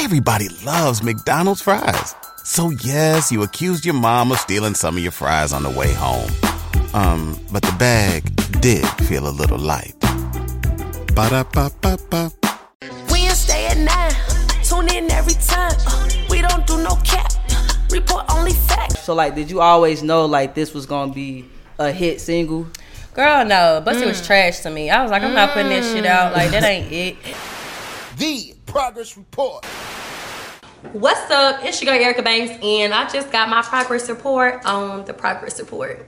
Everybody loves McDonald's fries. So yes, you accused your mom of stealing some of your fries on the way home. Um, but the bag did feel a little light. Ba-da-ba-ba-ba. Wednesday at 9. Tune in every time. Uh, we don't do no cap. Report only facts. So like, did you always know like this was gonna be a hit single? Girl, no. Buss It was trash to me. I was like, I'm not putting that shit out. Like, that ain't it. The Progress Report. What's up? It's your girl Erica Banks, and I just got my progress report on the progress report.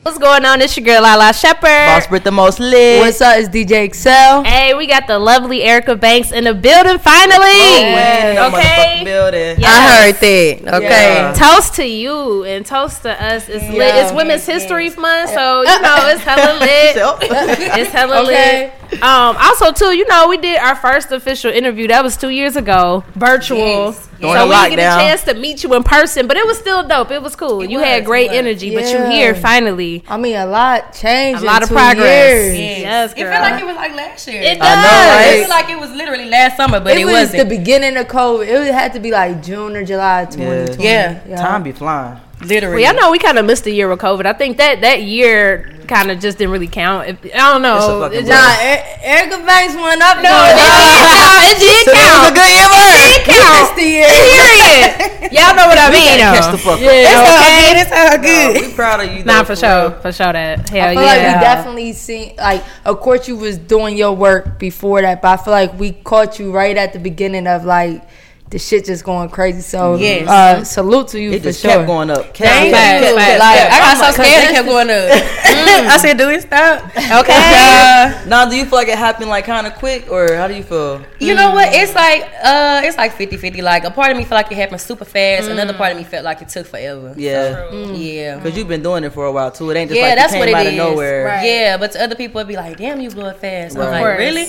What's going on? It's your girl Lala Shepherd. Boss Brit the most lit. What's up? It's DJ Excel. Hey, we got the lovely Erica Banks in the building finally. Oh, man, that okay. building. Yeah. I heard that. Okay. Yeah. Toast to you and toast to us. It's lit. Yeah. It's Women's History Month, so you uh, know it's hella uh, lit. It's hella Okay. lit. Um, also too, you know, we did our first official interview. That was two years ago, virtual. Yes. During So the we didn't get a chance to meet you in person, but it was still dope. It was cool. It you was, had great was. energy, but you Yeah. here finally. I mean, a lot changed. A lot in of progress. years. Yes, It girl. felt like it was like last year. It I know, does. It right? felt like it was literally last summer, but it, It was wasn't. the beginning of COVID. It had to be like June or July 2020. Yeah. Time be flying. Literally. Well, y'all know we kind of missed the year of COVID. I think that that year kind of just didn't really count. If, I don't know. It's a fucking It blur. just- Nah, E- Erica Banks went up. no, though. it did count. It did So that was a good year for her. It count. the year. Period. Y'all know what I mean. Catch though. the fuck up. Yeah, okay. It's all good. We proud of you. Nah, though, for real. sure, for sure. That hell I feel yeah. like we definitely seen like of course you was doing your work before that, but I feel like we caught you right at the beginning of like the shit just going crazy. So Yes. uh, salute to you It for just sure. kept going up. Kept, Thank kept, you. kept, kept, Like. I got I'm so scared it kept going up. I said, do it stop? Okay. Now, do you feel like it happened like kind of quick, or how do you feel? You know what? It's like uh it's like 50-50. Like a part of me felt like it happened super fast. Another part of me felt like it took forever. Yeah, Yeah. because you've been doing it for a while too. It ain't just Yeah, like that's you what came it out is. of nowhere. Yeah, but to other people it'd be like, damn, you blew it fast. I'm like, really?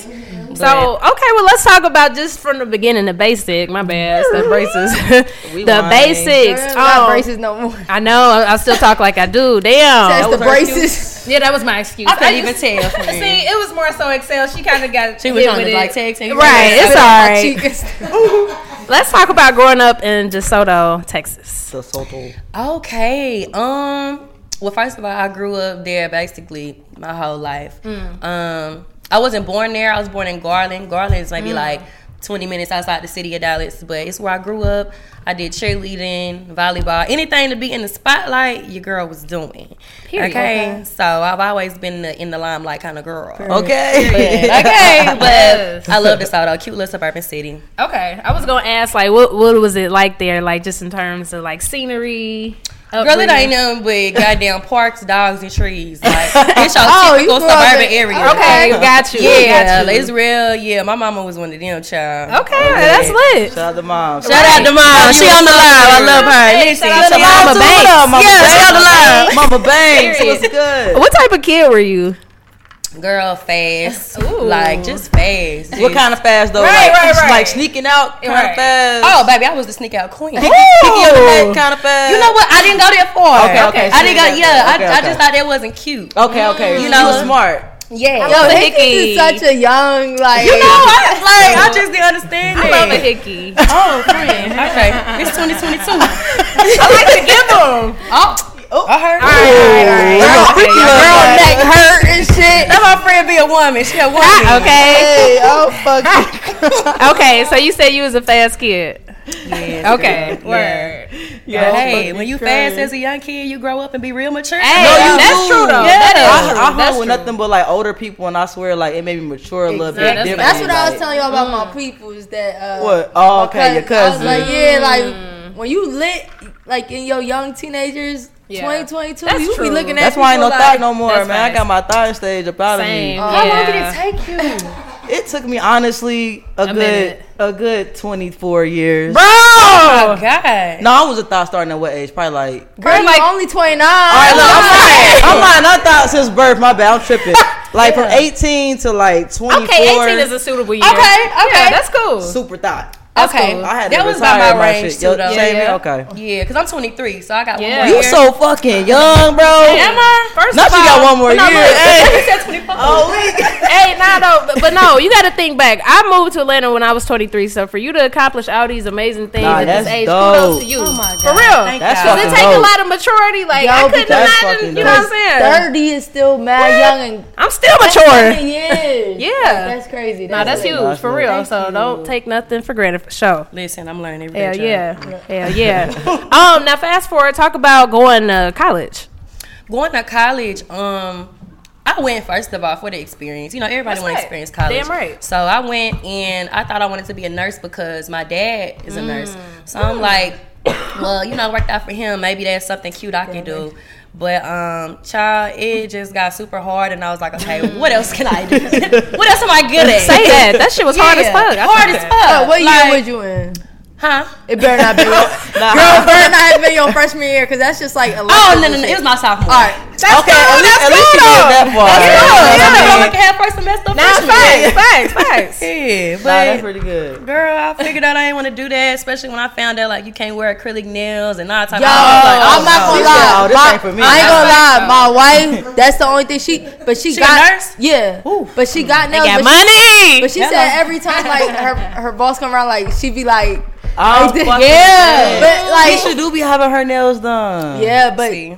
So okay, well let's talk about just from the beginning, the basic. My bad, the braces, the whining. basics. Girl, not Oh, braces no more. I know. I I still talk like I do. Damn. That's the braces. Yeah, that was my excuse. I couldn't even tell. friend. See, it was more so Excel. She kind of got She was hit with it. like tag team. Right, it's all right. Let's talk about growing up in DeSoto, Texas. The Soto. Okay. Um. Well, first of all, I grew up there basically my whole life. Um. I wasn't born there. I was born in Garland. Garland is maybe mm. like 20 minutes outside the city of Dallas, but it's where I grew up. I did cheerleading, volleyball, anything to be in the spotlight. Your girl was doing. Period. Okay. So I've always been in the, in the limelight kind of girl. Okay. okay, but Yes. I love this out DeSoto, cute little suburban city. Okay, I was gonna ask like, what what was it like there? Like just in terms of like scenery. Oh, Girl, it upbringing? ain't nothing but goddamn parks, dogs, and trees. Like it's your Oh, you typical grew suburban in- area. Okay, got you. Yeah, got you. it's real. Yeah, my mama was one of them, child. Okay, that's lit. Shout out to mom. Shout out to mom. She on the live. I love her. Listen, shout out to she Mama on the Banks. Mama Yeah, she on the live. Mama Banks. Period. What's good? What type of kid were you? Girl, fast. Ooh. Like just fast. What kind of fast though? Right, like, right, right. like sneaking out kind Right. of fast. Oh, baby, I was the sneak out queen. Picky on kind of fast. You know what? I didn't go there for. Okay, okay, I so didn't go. Yeah, that. I, Okay, I just thought that wasn't cute. Okay, okay. You You know- know, smart. Yeah. Yo, a Hickey hickey. is such a young like. You know, I, like I just didn't understand I it. love a hickey. Oh, friend. Okay, it's 2022. I like to give them. Oh, oh, I heard. All right, all right, all right. Oh. freaky Okay, girl neck hurt and shit. Let my friend be a woman. She a woman. Ah, okay. Hey, oh fuck. Okay, so you said you was a fast kid. Yeah. Okay. Word. Yeah. Hey, when you fast as a young kid, you grow up and be real mature. Hey, No, you that's do. true though. Yeah, That is I, true. I hung That's with true. nothing but like older people, and I swear, like it made me mature a little bit. Exactly. different. That's what I was telling you about my mm. people is that. Uh, What? Oh, my okay, your I was cousin. like, yeah, like mm. when you lit, like in your young teenagers, Yeah. 2022, That's you true. be looking at That's why I ain't no people thought no more, That's man. I got my thought stage up out of me. Same. How long did it take you? It took me honestly a, good minute. a good twenty four years. Bro. Oh God. No, I was a thought starting at what age? Probably like. Girl, you like- only 29. All right, look, I'm lying. I'm lying. I thought since birth. My bad. I'm tripping. Like from 18 to like 24. Okay, 18 is a suitable year. Okay, okay. Yeah, that's cool. super thought. That's okay, cool. I had that to was retire about my my range shit. too, though. same Yeah, yeah. Okay. Yeah, because I'm 23, so I got Yeah. one You more year. so fucking young, bro. Am I? First Now of she all, got one more but no, year. look, Hey. He said 24. hey, nah, no, but, but no, you got to think back. I moved to Atlanta when I was 23, so for you to accomplish all these amazing things Nah, at this that's age, dope. kudos to you. Oh my god, For real. thank That's y'all. Does it fucking take a lot of maturity? Like Yo, I couldn't imagine. fucking You know what I'm saying? Thirty is still mad young and I'm still mature. seven years. Yeah. That's crazy. Nah, that's huge for real. So don't take nothing for granted sure. Listen, I'm learning every Hell day. yeah, hell yeah. um, now fast forward, talk about going to college. Going to college, um, I went first of all for the experience. You know, everybody want right. to experience college. Damn right. So I went and I thought I wanted to be a nurse because my dad is a nurse. Mm. So I'm like, well, you know, it worked out for him. Maybe that's something cute I can do. But um, child, it just got super hard, and I was like, okay, what else can I do? what else am I good at? Say that. That shit was hard as fuck. I Hard as fuck. Oh, what year Like, was you in? Huh? It better not be. Your, girl, better not have been your freshman year because that's just like. Oh no, no, no! It was my sophomore. All right. That's Okay, cool, at least, that's at least cool, you made though. that far. That's Yeah. cool, Yeah, yeah. I like half first semester Nah, freshman facts, year. facts, facts. Yeah, Nah, but that's pretty good. Girl, I figured out I didn't want to do that, especially when I found out like you can't wear acrylic nails and all that type Yo, of stuff. Like, oh, I'm not gonna She said, lie. "Oh, this My- ain't for me." I ain't gonna lie. My wife, that's the only thing she. But she, She a got nurse? Yeah, but she got nails. They Got but she- money. But she said every time like her her boss come around, like she be like, Fucking yeah, but like Tisha do be having her nails done. yeah, but See.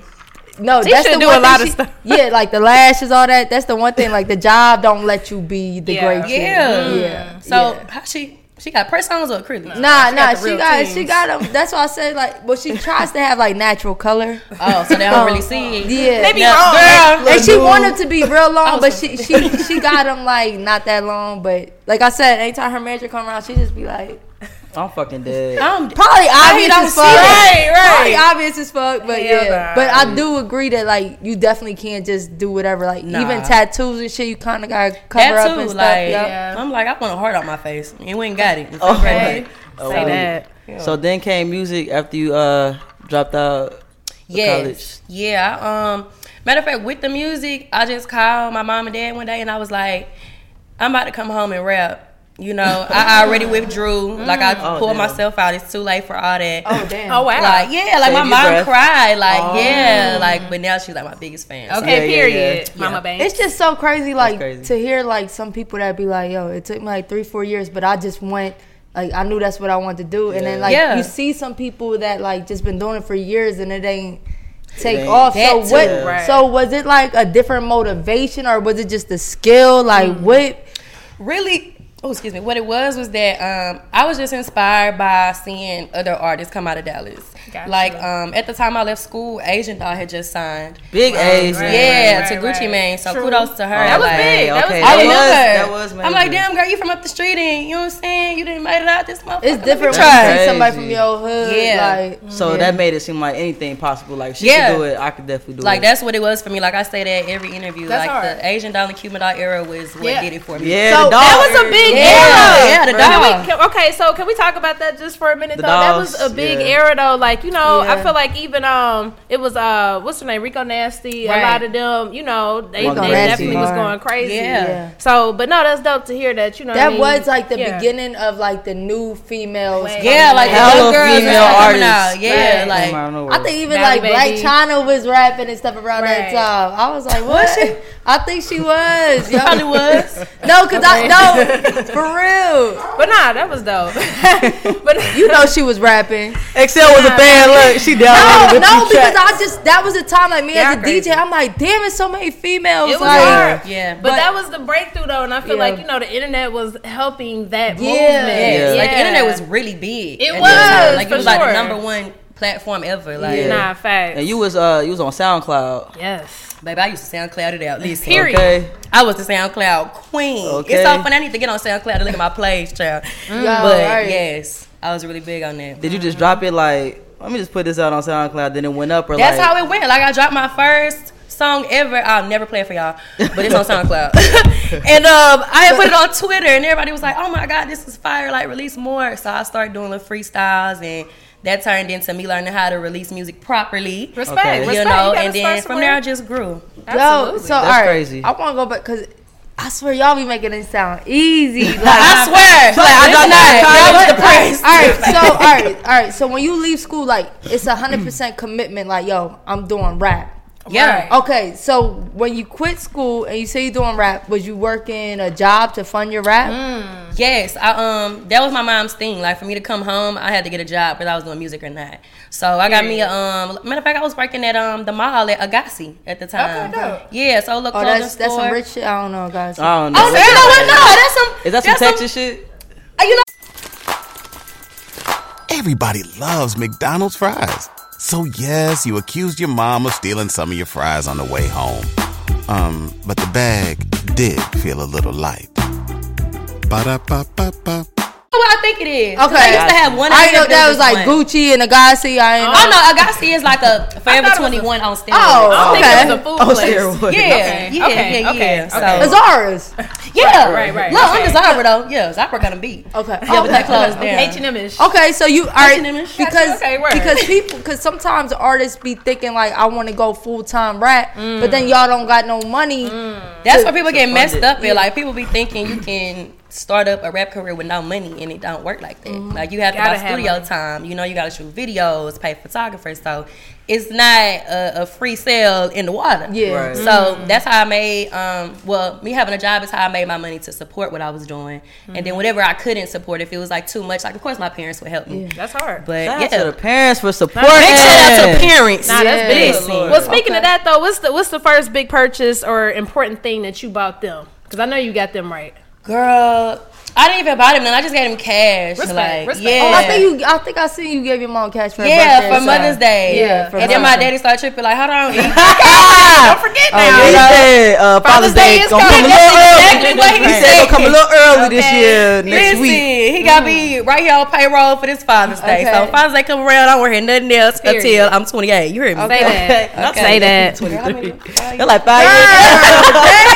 no, Tisha that's the do one a lot thing of she- stuff. Yeah, like the lashes, all that. That's the one thing. Like the job don't let you be the Yeah. great shit. Yeah. Mm. yeah. So yeah. how she she got press ons or acrylic? Nah, nah, she got she got them. That's why I said like, well, she tries to have like natural color. Oh, so they don't really um, see it. Yeah, They be wrong. girl, and she wanted to be real long, but she she she got them like not that long. But like I said, anytime her manager come around, she just be like, I'm fucking dead. I'm probably obvious as fuck. Right, right. Probably obvious as fuck. But Hell yeah, nah. but I do agree that like you definitely can't just do whatever. Like Nah. even tattoos and shit, you kind of gotta cover that up too. and stuff. Like, Yep. Yeah. I'm like, I want a heart on my face. And we ain't got it. Okay. Say that. So then came music after you uh dropped out. of Yes. college. Yeah. Um. Matter of fact, with the music, I just called my mom and dad one day, and I was like, "I'm about to come home and rap." You know, I already withdrew. Like I Oh, pulled damn. myself out. It's too late for all that. Oh damn. Oh wow. Like yeah, like Save my mom breath. cried. Like yeah, like but now she's like my biggest fan. so- okay, Yeah, yeah, period. yeah. Mama Yeah. Banks. It's just so crazy, like crazy. to hear like some people that be like, "Yo, it took me like three, four years, but I just went." Like I knew that's what I wanted to do, and then like Yeah. you see some people that like just been doing it for years and it ain't take ain't- off. So That too. what? Right. So was it like a different motivation, or was it just the skill? Like Mm. what? really oh excuse me what it was was that um i was just inspired by seeing other artists come out of dallas Gotcha. like um at the time i left school asian doll had just signed Big A's. right. yeah to right, gucci right. mane so True. kudos to her That was like, big. That was okay. big. I That didn't was, know that her. was I'm like, damn girl, you from up the street and you know what I'm saying? You didn't made it out this motherfucker. It's different Let me when try. somebody from your hood. Yeah. Like So that made it seem like anything possible. Like she Yeah. could do it, I could definitely do Like it. Like that's what it was for me. Like I say that every interview. That's like hard. the Asian doll and Cuban doll era was what Yeah. did it for me. Yeah, So that was a big Yeah, era. yeah, the Can we- can- okay, so can we talk about that just for a minute The though? that was a big yeah. era though. Like you know, I feel like even um, it was uh, what's her name, Rico Nasty. A lot of them, you know, they, they definitely was going crazy. Yeah. Yeah. So, but no, that's dope to hear that. You know, what I that mean? was like the Yeah. beginning of like the new females. Wave. Yeah, like the Hella young girls female artists. out. Yeah, Right. like Came out of nowhere. I think even Valley like Blac Chyna was rapping and stuff around Right. that time. I was like, what? I think she was. Yo. probably was. No, cause I no for real. But nah, that was dope. but You know she was rapping. Excel was a band. Look, she No, downloaded the no, few because tracks. I just that was a time like me Y'all as a crazy. DJ. I'm like, damn, it's so many females. It was like, hard. Yeah, But, But- that was the breakthrough though, and I feel Yeah. like you know the internet was helping that Yeah. movement. Yes. Yeah. Like the internet was really big. It was. Like it was like the number one platform ever. Like, Yeah. Nah, facts. And you was uh you was on SoundCloud. yes. Baby, I used to SoundCloud it out. Listen, Period. Okay. I was the SoundCloud queen. Okay. It's so fun. I need to get on SoundCloud to look at my plays, child. Yo, but right. yes, I was really big on that. Did you just drop it like? Let me just put this out on SoundCloud. Then it went up or That's like? how it went. Like I dropped my first song ever. I'll never play it for y'all, but it's on SoundCloud. and um, I had put it on Twitter, and everybody was like, "Oh my god, this is fire! Like release more." So I started doing little freestyles, and that turned into me learning how to release music properly. Respect. Okay. Respect. You know, gotta and then from there I just grew. Yo, Absolutely. so That's all right, crazy. I want to go back because I swear y'all be making it sound easy. Like, I swear, like, I dropped Listen, that that was the press. first. All right, so all right, all right. So when you leave school, like it's a hundred percent commitment. Like, yo, I'm doing rap. Yeah. Okay, so when you quit school and you say you're doing rap, was you working a job to fund your rap? Hmm. Yes, I um that was my mom's thing. Like for me to come home, I had to get a job whether I was doing music or not. So I got me a um matter of fact, I was working at um the mall at Agassi at the time. Okay. Yeah, so look Oh, that's that's some rich shit. I don't know, guys. I don't know. Oh, no, you know? No, that's some. Is that some that's Texas shit? uh, You know, Everybody loves McDonald's fries. So yes, you accused your mom of stealing some of your fries on the way home. Um, but the bag did feel a little light. Ba-da-ba-ba-ba. what I think it is. 'Cause Okay. I used to have one. I know that was like one. Gucci and Agassi. I ain't Oh no, Agassi is like a Forever thought it was a- 21 on oh, steroids. Oh, I think okay. it was a food Oh, place. steroids. Yeah, Okay, yeah, okay, yeah, okay, yeah. okay. So, Azara's. yeah, Right, right, Look, okay. I'm Zara though. Yeah, Zara gonna beat. Okay. Yeah, but that closed down. H and M ish. Okay, so you all right H&M is- because Okay, word. because people because sometimes artists be thinking like I want to go full time rap, but then mm. y'all don't got no money. Mm. That's where people get messed up at. Like people be thinking you can start up a rap career with no money and it don't work like that. Mm-hmm. Like you have to Gotta buy have studio money. time. You know, you gotta shoot videos, pay photographers. So it's not a, a free sale in the water. Yeah. Right. So mm-hmm. that's how I made. Um, well, me having a job is how I made my money to support what I was doing, and then mm-hmm. whatever I couldn't support, if it was like too much, like of course my parents would help me. That's hard. But Shout yeah, out to the parents for supporting. big shout out to the parents. Nah, that's Yeah. big. Well, speaking of that though, what's the what's the first big purchase or important thing that you bought them? Because I know you got them right. Girl, I didn't even buy them. Then I just gave him cash. Respect, like, respect. yeah. Oh, I think you. I think I seen you gave your mom cash for Yeah, birthday for something. Mother's Day. Yeah, for and then my daddy started tripping like, hold on. Don't forget Oh, now. he said uh, Father's Day Day is gonna come a coming. little early. exactly what he He said said. gonna come a little early this year, next Listen, week. he got me right here on payroll for this Father's Day. Okay. So Father's Day come around, I don't worry nothing else Period. until I'm 28. You hear me? Okay. Say that. Okay. Say that. They're like five years.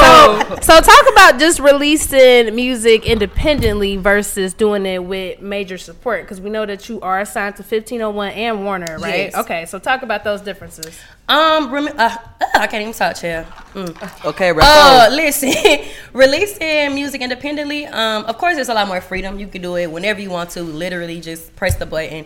So, so talk about just releasing music independently versus doing it with major support because we know that you are assigned to 1501 and Warner, right? Yes. Okay, so talk about those differences. Um, rem- uh, uh, I can't even talk, chill. Mm. Okay, rap Uh, listen, releasing music independently, um, of course, there's a lot more freedom. You can do it whenever you want to. Literally, just press the button.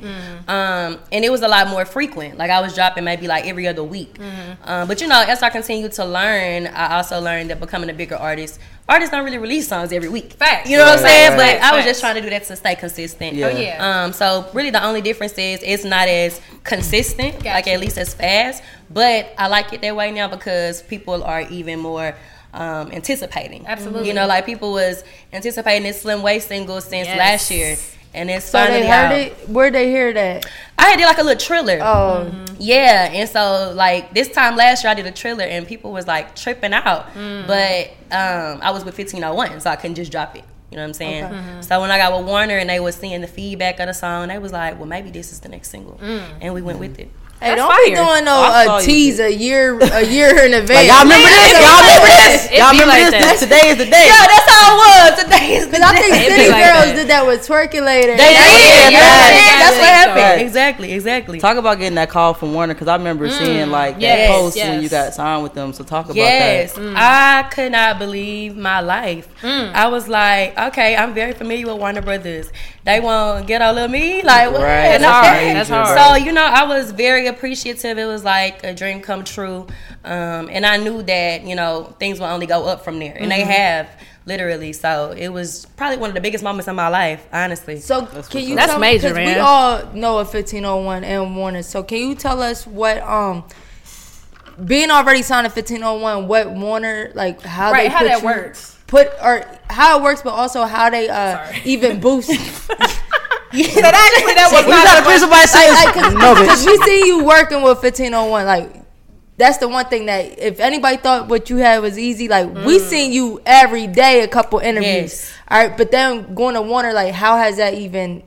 Um, and it was a lot more frequent. Like I was dropping maybe like every other week. Um, but you know, as I continue to learn, I also learned that becoming a bigger artist, artists don't really release songs every week. Facts. You know what I'm saying? right, But right. I was just trying to do that to stay consistent. Yeah. Oh, yeah. Um, so really, the only difference is it's not as consistent, like at least as fast. But I like it that way now because people are even more um, anticipating. Absolutely. You know, like people was anticipating this Slim Waist single since Yes. last year, and it's So finally they heard out. it. Where'd they hear that? I had did like a little trailer. Oh, Yeah, and so like this time last year I did a trailer and people was like tripping out, Mm. but um, I was with 1501, so I couldn't just drop it. You know what I'm saying? So when I got with Warner and they was seeing the feedback of the song, they was like, "Well, maybe this is the next single," and we went with it. Hey, That's don't be doing no Oh, I uh, saw uh, you tease a year a year in advance. Like, y'all remember this? Y'all remember this? Y'all remember like this? that. Today is the day. Yeah, that's how it was. Today is the Because I think day. It be City like Girls that. did that with Twerkulator. They Yeah, did, yeah, yeah. yeah, that's what happened. Right. Exactly, exactly. Talk about getting that call from Warner because I remember mm, seeing like that Yes, post when you got signed with them. So talk about that. Yes, that. I could not believe my life. Mm. I was like, okay, I'm very familiar with Warner Brothers. They won't get all of me, like what? Right, that's hard, that's hard. So you know, I was very appreciative. It was like a dream come true, um, and I knew that you know things will only go up from there, and they have literally. So it was probably one of the biggest moments in my life, honestly. So can you? That's tell, major, 'cause man. We all know a 1501 and Warner. So can you tell us what um being already signed to 1501, what Warner like how Right, they how put that you- works. Put or how it works, but also how they uh even boost. But actually, that was We gotta not put somebody say like, cause, no, we see you working with 1501, like. That's the one thing that if anybody thought what you had was easy, like we seen you every day, a couple interviews. Yes. All right, but then going to Warner, like how has that even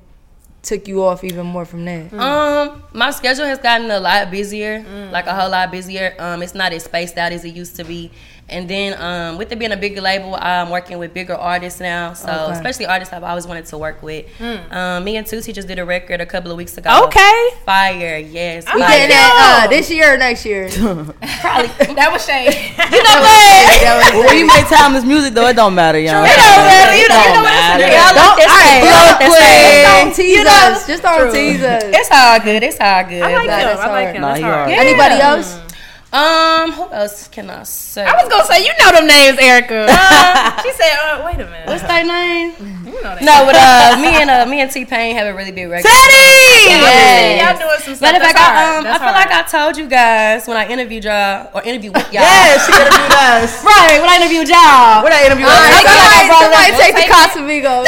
took you off even more from there? Um, my schedule has gotten a lot busier, like a whole lot busier. Um, it's not as spaced out as it used to be. And then um, with it being a bigger label, I'm working with bigger artists now. So Okay. especially artists I've always wanted to work with. Um, me and Toosii just did a record a couple of weeks ago. Okay. Fire, yes. We getting it. that uh, this year or next year? Probably. That was shade. You know what? Well, when you make timeless music though, it don't matter, y'all. It don't matter. You know, you know what matter. I'm saying? I like that Don't- saying. all right, that stage. Don't tease You know? us. Just don't tease us. It's all good. It's all good. I like him. I like him. Nah, That's he hard. hard. Yeah. Anybody else? Um, who else can I say? I was gonna say you know them names, Erica. she said, uh, "Wait a minute." What's their name? you know that. No, but uh, me and uh, me and T Pain have a really big record. Yeah, Yes. y'all doing some stuff. Matter of fact, I, um, I feel hard. like I told you guys when I interviewed y'all or interviewed with y'all. Yeah, she interviewed us. Right, when I interviewed y'all. Where that interview All right, at? somebody, somebody take the. Casamigos.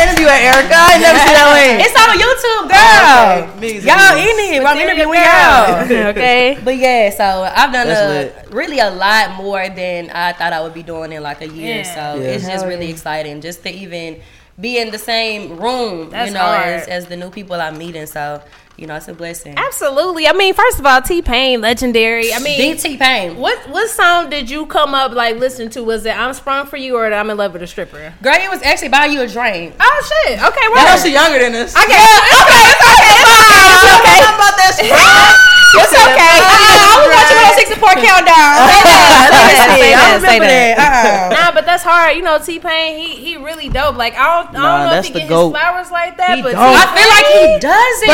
Where that interview at, Erica? I ain't never seen that link. It's on YouTube, girl. Okay, Y'all it in is. it. I'm interviewing y'all. okay. But yeah, so I've done That's a, really a lot more than I thought I would be doing in like a year. Yeah. So Yeah. it's just really yeah. exciting just to even be in the same room, That's you know, as, as the new people I'm meeting. So, you know, it's a blessing. Absolutely. I mean, first of all, T Pain, legendary. I mean, DT Pain. what what song did you come up like listening to? Was it "I'm Sprung for You" or "I'm in Love with a Stripper"? Girl, it was actually buy you a drink. Oh shit. Okay, I well, know she younger than us. I get it. Okay, it's okay. It's fine. It's okay. How about that It's okay. Uh, I was watching on six support countdown. I Say remember that. that. Uh-huh. Nah, but that's hard. You know, T Pain, he he really dope. Like I don't, I don't Nah, know if he the get GOAT. his flowers like that, He but don't. I feel like he does it.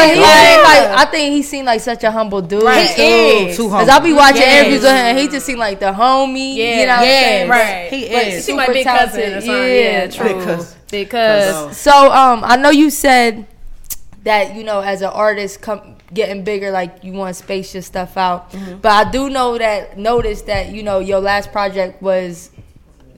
But he Yeah. seemed like I think he seemed like such a humble dude. Right. too. He is. Too humble. Cause. I'll be watching Yes. interviews with him, and he just seemed like the homie. Yeah. you know what I'm saying? right. He But is. She my super big cousin or talented. something. Yeah. Yeah, true. Big cousin. Because So um, I know you said that you know as an artist come getting bigger, like you want to space your stuff out. Mm-hmm. But I do know that notice that you know your last project was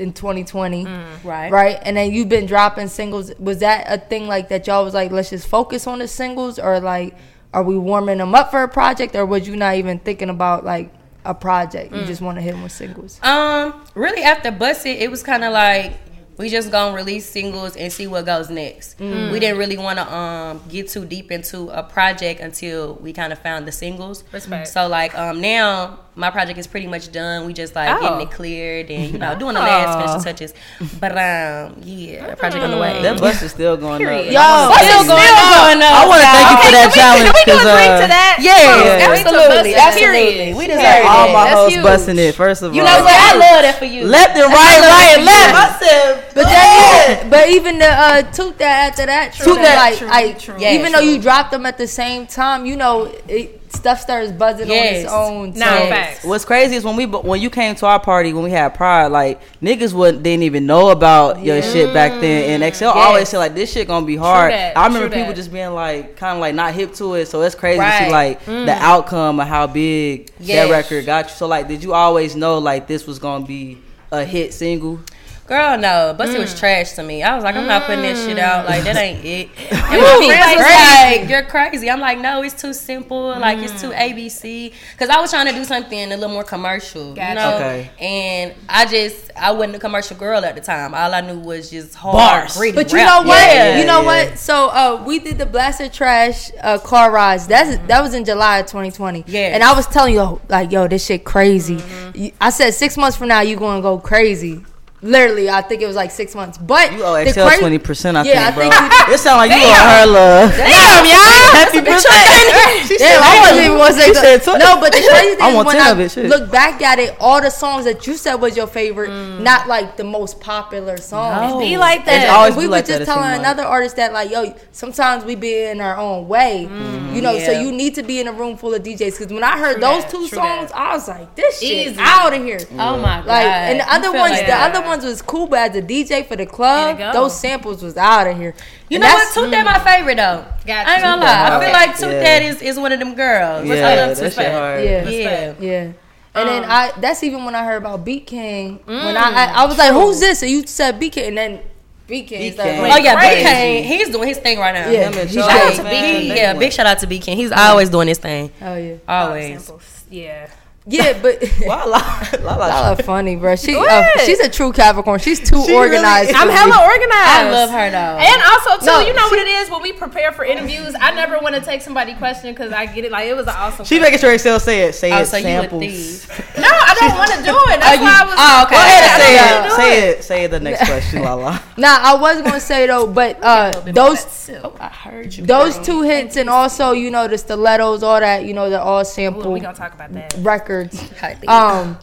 in 2020, Right. right? And then you've been dropping singles. Was that a thing like that? Y'all was like, let's just focus on the singles, or like, are we warming them up for a project, or was you not even thinking about like a project? Mm. You just want to hit them with singles. Um, really after Buss It, it was kind of like we just gonna release singles and see what goes next. Mm. We didn't really want to um get too deep into a project until we kind of found the singles. Respect. So like um now my project is pretty much done. We just like Oh. getting it cleared and you know doing the last finishing touches. But um yeah, the project on the way. That bus is still going Period. up. Yo, Buss It it's- still going up. I want to thank you for that challenge. Can we do a 'cause, drink uh, to that? Yes, Yeah. absolutely, absolutely. period. We had deserve all my That's hoes huge. busting it. First of all, You know what? I love that for you. Left and right, right and left. I said, But then, but even the uh, toot that after that, True toot that, like, true, I, true. Yeah, even though you dropped them at the same time, you know, it, stuff starts buzzing on its own. Nah, so- facts. What's crazy is when we when you came to our party when we had Pride, like niggas wouldn't didn't even know about your shit back then. And XL always said like this shit gonna be hard. that, I remember people that. just being like kind of like not hip to it. So it's crazy to see like the outcome of how big Yes. that record got you. So like, did you always know like this was gonna be a hit single? Girl, no. Buss It Mm. was trash to me. I was like, I'm not putting that shit out. Like, that ain't it. And my friends was like, you're crazy. I'm like, no, it's too simple. Like, it's too Mm. ABC. Because I was trying to do something a little more commercial, you know? Okay. And I just, I wasn't a commercial girl at the time. All I knew was just hard, Bars. gritty But you rap. know what? Yeah, you know yeah. what? So uh, we did the Blaster Trash uh, car rides. That's that was in July of 2020. Yeah. And I was telling you, like, yo, this shit crazy. Mm-hmm. I said six months from now, you're gonna go crazy. Literally, I think it was like six months. But You owe the XL twenty percent. I Yeah, I think, think bro. it sound like you owe her love. Damn, y'all. Happy birthday. Damn, I wasn't even gonna say that. said no, but the crazy thing I is want when I of it, shit. look back at it, all the songs that you said was your favorite, mm. not like the most popular songs. Be like that. It's always we were like just telling seem like. another artist that like, yo, sometimes we be in our own way, mm-hmm. you know. So you need to be in a room full of DJs. Because when I heard True those that, two songs, that. I was like, this shit out of here. Oh, my God. Like and the other ones, the that. other ones was cool, but as a DJ for the club, Here you go. those samples was out of here. You And know what? Toot That my favorite, though. Got I ain't gonna lie. I feel like Toot Yeah. That is, is one of them girls. Yeah, I love that shit Yeah. Yeah. Yeah. And then Um, I that's even when I heard about Beat King. when Mm, I, I I was like, who's this? And you said Beat King and then Beat King. Beat started Oh yeah, Crazy. Big Kane. He's doing his thing right now. Yeah. Him and Shout out to Van, Big Yeah, big shout out to Big King. He's always doing his thing. Oh yeah. Always. Yeah. Yeah, but Wow, Lala, Lala, Lala funny, bro. She uh, she's a true Capricorn. She's too She organized. really I'm hella organized. I love her though. And also too, No, you know she- what it is when we prepare for interviews. I never want to take somebody question because I get it. Like it was an awesome. She question. making sure Excel say it. Say Oh, it. so you a samples. thief. No, I don't want to do it. That's you- why I was. oh, okay. Go ahead and I say it. Say it. Say the next question, Lala. Nah, I was gonna say though, but uh, those Oh, I heard you. those two hits and also you know the stilettos, all that, you know, they're all Ooh, sample we gonna talk about that. records. Um,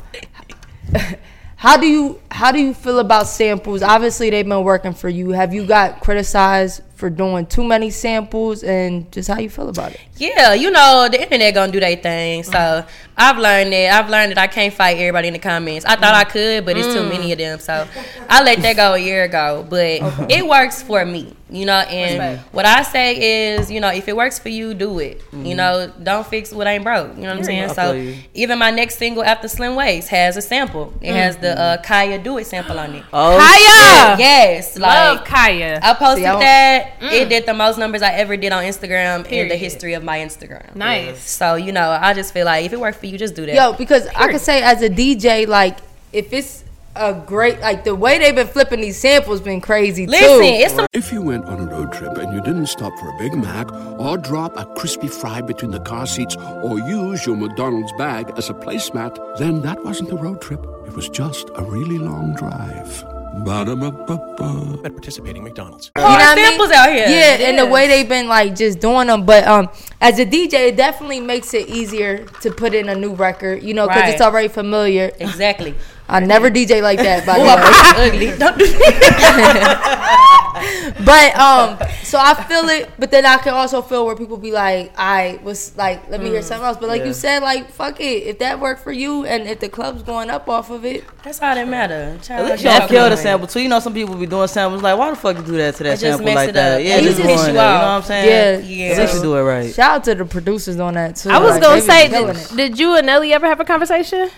How do you how do you feel about samples? Obviously, they've been working for you. Have you got criticized for doing too many samples, and just how you feel about it? Yeah, you know the internet gonna do their thing. So I've learned that. I've learned that I can't fight everybody in the comments. I thought I could, but it's too mm. many of them. So I let that go a year ago. But it works for me, you know. And what I say is, you know, if it works for you, do it. You mm-hmm. know, don't fix what ain't broke. You know what I'm saying? So even my next single after Slim Waist has a sample. It has the mm-hmm. uh, Kaya Do It sample on it. Oh, Kaya, Yes, love like Kaya. I posted See, I that. It mm. did the most numbers I ever did on Instagram in the history of my Instagram. Nice. So you know, I just feel like if it worked for you, just do that. Yo, because I could say as a DJ, like if it's a great like the way they've been flipping these samples been crazy listen, too. it's some If you went on a road trip and you didn't stop for a Big Mac or drop a crispy fry between the car seats or use your McDonald's bag as a placemat, then that wasn't a road trip. It was just a really long drive. Ba-da-ba-ba-ba. At participating McDonald's. You know what I mean? samples out here. Yeah, and the way they've been like just doing them. But um, as a DJ, it definitely makes it easier to put in a new record. You know, because Right. it's already familiar. exactly. I never DJ like that, by the way. Don't do that. But um, so I feel it, but then I can also feel where people be like, I was like, let me hear something else. But like Yeah. you said, like fuck it, if that worked for you, and if the club's going up off of it, That's all that matter. Child, At least y'all don't know kill the sample too. You know, some people be doing samples like, why the fuck you do that to that just sample like it that? up. Yeah, It just just doing piss that. you You know what I'm saying? yeah, Yeah. At least you do it right. Shout out to the producers on that too. I was Like, gonna say, did, did you and Nelly ever have a conversation?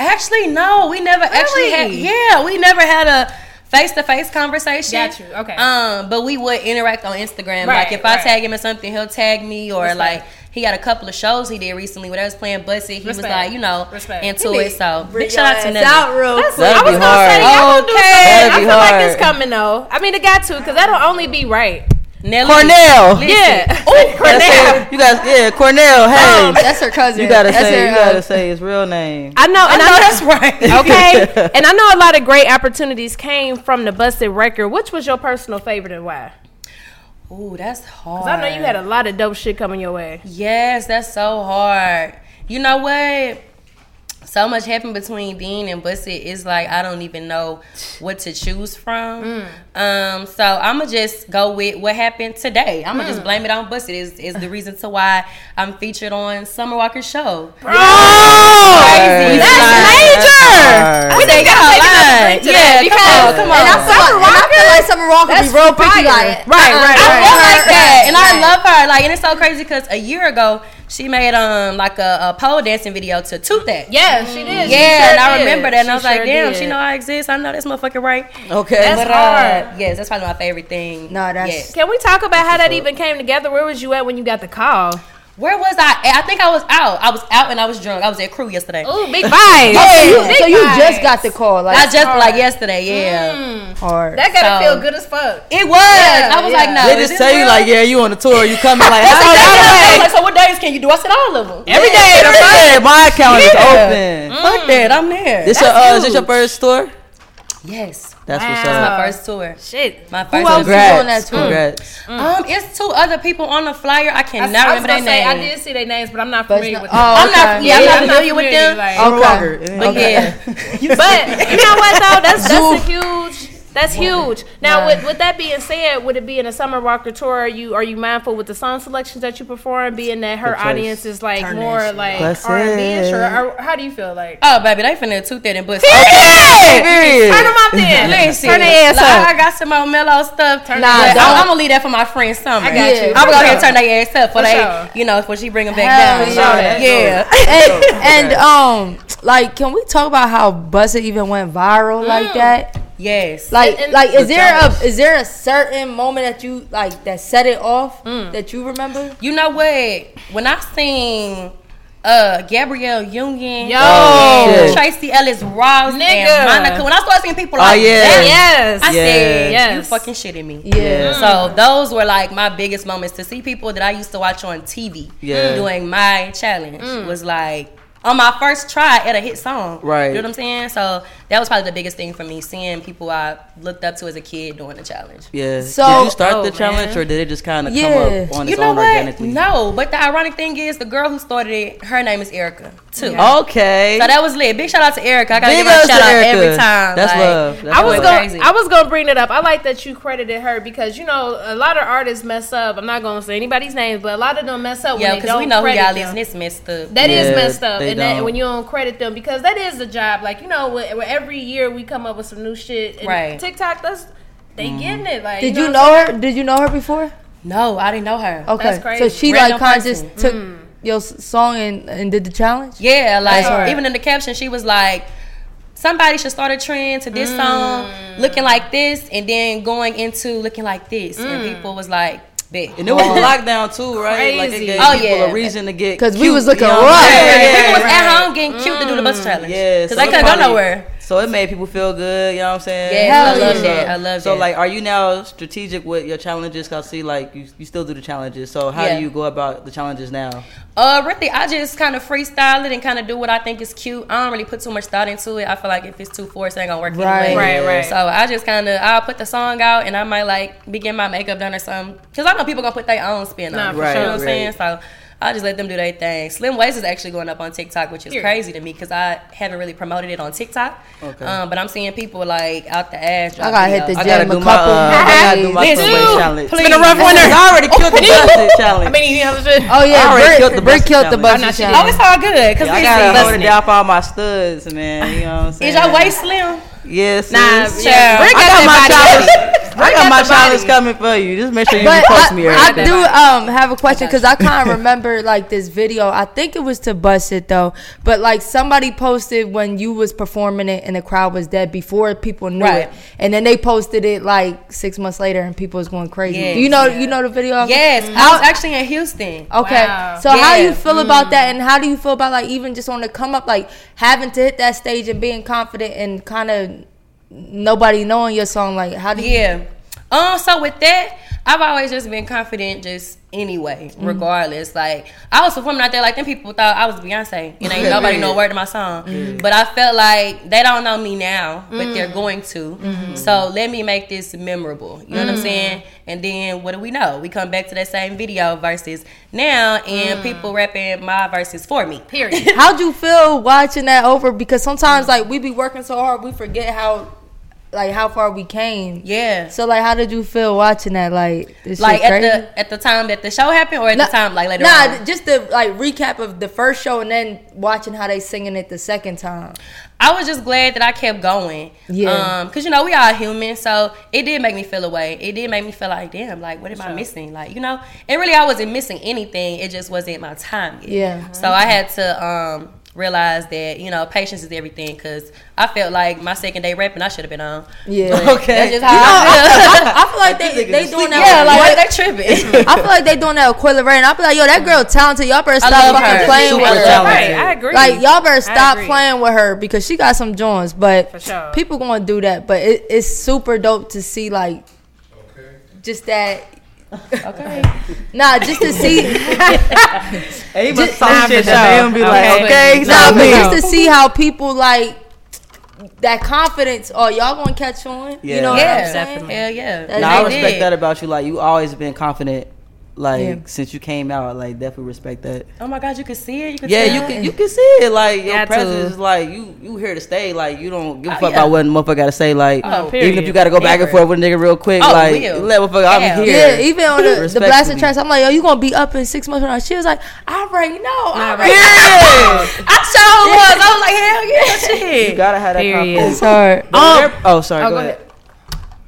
Actually, no, we never actually had. Yeah, we never had a face to face conversation. Got you, okay. Um, but we would interact on Instagram. Right, like if I tag him in something, he'll tag me, or Respect. like he had a couple of shows he did recently when I was playing Buss It. He was like, you know, Respect. into He it. So big shout out to your Nelly. out real That's- quick. That'd I was be gonna say, y'all gonna do something. I be feel like it's coming though. I mean, it got to because that'll only be right. Nelly. Cornell. Listen. Yeah. Oh, Cornell. You gotta say- You guys, yeah, Cornell. Hey, Um, that's her cousin. you gotta That's say, her, you uh, gotta say his real name. I know, I and know I know that's right. okay, and I know a lot of great opportunities came from the Buss It record. Which was your personal favorite and why? Ooh, that's hard. 'Cause I know you had a lot of dope shit coming your way. Yes, that's so hard. You know what? So much happened between Dean and Buss It. It's like I don't even know what to choose from. Um, so I'ma just go with what happened today. I'ma just blame it on Buss It. Is is the reason to why I'm featured on Summer Walker's show. Crazy. That's That's like- major. Hard. We didn't gotta take another drink to that Yeah, because come on, come on. And I feel like, and I feel like Summer Walker be real picky, fire. like Right, uh-uh, right, I right. feel her, like that, and I love her. Like, and it's so crazy because a year ago she made um like a, a pole dancing video to Toot That. Yeah, she did. She Yeah, sure and I did. remember that, and I She was like, "Damn, did. she know I exist. I know this motherfucker right." Okay. That's But uh, hard. yes, that's probably my favorite thing. No, that's- Yes. Can we talk about how that even came together? Where was you at when you got the call? Where was I? I think I was out. I was out and I was drunk. I was at crew yesterday. Oh, big vibes. So you, so you vibes. just got the call, like I just like yesterday. Yeah, hard. That gotta So- feel good as fuck. it was. I was yeah. like, no. They just tell you real? like, yeah, you on the tour, you coming like, That's exactly what I was like, so what days can you do? I said all of them. Every day. yeah, yeah, my account is Yeah. open. Fuck that. I'm there. This your, uh, is this your first tour? Yes, That's what's Wow. up. my first tour. Shit. My Who first. else tour. is on Congrats. that tour? Congrats. Um, it's two other people on the flyer. I I, cannot I was remember their names. I did see their names, but I'm not familiar not- with oh, them. I'm not. okay. Yeah, I'm not I'm familiar with them. like- Okay. But Okay. yeah, But you know what though? That's that's a huge. That's huge. Now, with, with that being said, would it be in a summer walker tour? Are you are you mindful with the song selections that you perform, being that her audience is like Turn more like R and B ish, or, or how do you feel like? Oh, baby, they finna toot that and bust. Period. Turn them up then. Listen, Turn their ass like, up. I got some more mellow stuff. Turn Nah, but don't. I'm, I'm gonna leave that for my friend Summer. I got you. I'm gonna go ahead and turn their ass up for, For they, sure. you know, for she bring them back Hell down. yeah. yeah. and, and um, like, can we talk about how Buss It even went viral like that? Yes. Like, And- and- like, is The there a is there a certain moment that you like that set it off that you remember? you know what? When I seen uh Gabrielle Union, Yo. Oh. Tracee Ellis Ross, Nigga. and Monica, when I started seeing people Oh, like yeah. that, Yes. I said, Yes. "You fucking shitting me." Yeah. So those were like my biggest moments to see people that I used to watch on TV Yeah. doing my challenge Mm. was like on my first try at a hit song. Right. You know what I'm saying? So that was probably the biggest thing for me, seeing people I looked up to as a kid doing the challenge. Yeah. So- did you start Oh, the challenge, man. or did it just kind of Yeah. come up on You its know own what? organically? No, but the ironic thing is the girl who started it, her name is Erica too. Okay. So that was lit. Big shout out to Erica. I gotta Big give her a shout out Erica. every time. That's like, love. That's I was love. going. crazy. I was going to bring it up. I like that you credited her because you know a lot of artists mess up. I'm not going to say anybody's names, but a lot of them mess up Yeah, when they because don't we know who y'all them. is, and it's messed up. That is Yeah, messed up, they and that, don't. when you don't credit them because that is the job. Like you know, where, where every year we come up with some new shit. And Right. TikTok, that's they Mm-hmm. getting it. Like, Did know you know her? Did you know her before? no, I didn't know her. Okay, That's crazy. so she Random like kind of just person. took your song and, and did the challenge. Yeah, like hard. even in the caption, she was like, "Somebody should start a trend to this song, Mm. looking like this, and then going into looking like this." Mm. And people was like, "Bet." And it was a lockdown too, right? Like it gave Oh, people yeah. a reason to get because we was looking you know rough. saying? Yeah, people was Right. at home getting cute to do the bus mm. challenge. Yeah, because so they couldn't go nowhere. So it made people feel good. You know what I'm saying? Yeah, Hell I love yeah. that. I love it. So that. like, are you now strategic with your challenges? Cause I see like you, you still do the challenges. So how Yeah. do you go about the challenges now? Uh, really, I just kind of freestyle it and kind of do what I think is cute. I don't really put too much thought into it. I feel like if it's too forced, it ain't gonna work Right. anyway. Right, right. So I just kind of I'll put the song out and I might like begin my makeup done or something because I know people gonna put their own spin Nah, on it. for Right, You know what I'm right. saying? So I just let them do their thing. Slim Waist is actually going up on TikTok, which is Period. crazy to me because I haven't really promoted it on TikTok. Okay. Um, but I'm seeing people like out the ass. I gotta hit the gym I gotta a do my couple. uh, I gotta do my days. Me foot weight too. challenge. Please. It's been a rough winter. I already killed the Buss It challenge. I mean, you know what Oh yeah, I already Brick, killed the Brick killed the challenge. Buss It challenge. Oh, it's all good. Cause I gotta see. hold it down for all my studs, man. You know what I'm saying? Is your waist slim? Yes. Nah, sis. yeah, Brick I got got my challenge. I got my got the challenge coming for you. Just make sure you But repost I, me. or I do um have a question because I kind of remember like this video. I think it was to bust it though, but like somebody posted when you was performing it and the crowd was dead before people knew Right. it, and then they posted it like six months later and people was going crazy. Yes. You know you know the video? Yes, I was actually in Houston. Okay, Wow. so how Yeah. you feel about that, and how do you feel about like even just on the come up, like having to hit that stage and being confident and kind of nobody knowing your song? Like how do you? Yeah. Um. So with that, I've always just been confident, just anyway, Mm-hmm. regardless. Like I was performing out there, like them people thought I was Beyonce, and ain't nobody know a word to my song. Mm-hmm. But I felt like they don't know me now, but Mm. they're going to. Mm-hmm. So let me make this memorable. You know what I'm saying? And then what do we know? We come back to that same video versus now, and Mm. people rapping my verses for me. Period. How'd you feel watching that over? Because sometimes like we be working so hard, we forget how like how far we came. Yeah. So like, how did you feel watching that? Like, Like at the at the time that the show happened, or at Nah- the time like later Nah, on. just the like recap of the first show and then watching how they singing it the second time. I was just glad that I kept going. Yeah. Um, cause you know we are human, so it did make me feel away. It did make me feel like, damn, like what am I missing? Like you know, and really I wasn't missing anything. It just wasn't my time yet. Yeah. So I had to um realize that you know patience is everything. Cause I felt like my second day rapping, I should have been on. Yeah. Okay. That's just how I feel. I, I feel like they they doing sleeping. that. yeah, like with- they tripping. I feel like they doing that with Quilla Ray, and I feel like, yo, that girl talented. Y'all better stop fucking her. playing Super with her. talented. Right, I agree. Like y'all better stop playing with her because she got some joints. But For sure. people gonna do that. But it, it's super dope to see like just that. Okay. Nah, just to see. Hey, he must Just- talk Nah, shit for that sure. be Okay. like, okay, Nah, but just to see how people like that confidence. Oh, y'all gonna catch on? Yeah. You know what Yeah, I'm saying? definitely. Hell yeah. That's- Nah, I respect did. that about you. Like you always been confident. Like Yeah. since you came out, like definitely respect that. Oh my God, you can see it. You can Yeah, tell? you can you can see it. Like your Got to. presence is like you you here to stay. Like you don't give a Oh, fuck yeah. about what motherfucker got to say. Like oh, oh, even if you got to go back and forth with a nigga real quick, Oh, like will. let motherfucker, I'm here. Yeah, even on the, the blasted tracks, I'm like, yo, you gonna be up in six months from now? She was like, I already know. I already Period. I sure was. I was like, hell yeah, shit. you gotta have that Period. confidence. It's hard. Oh, oh, sorry. Oh, go, go ahead.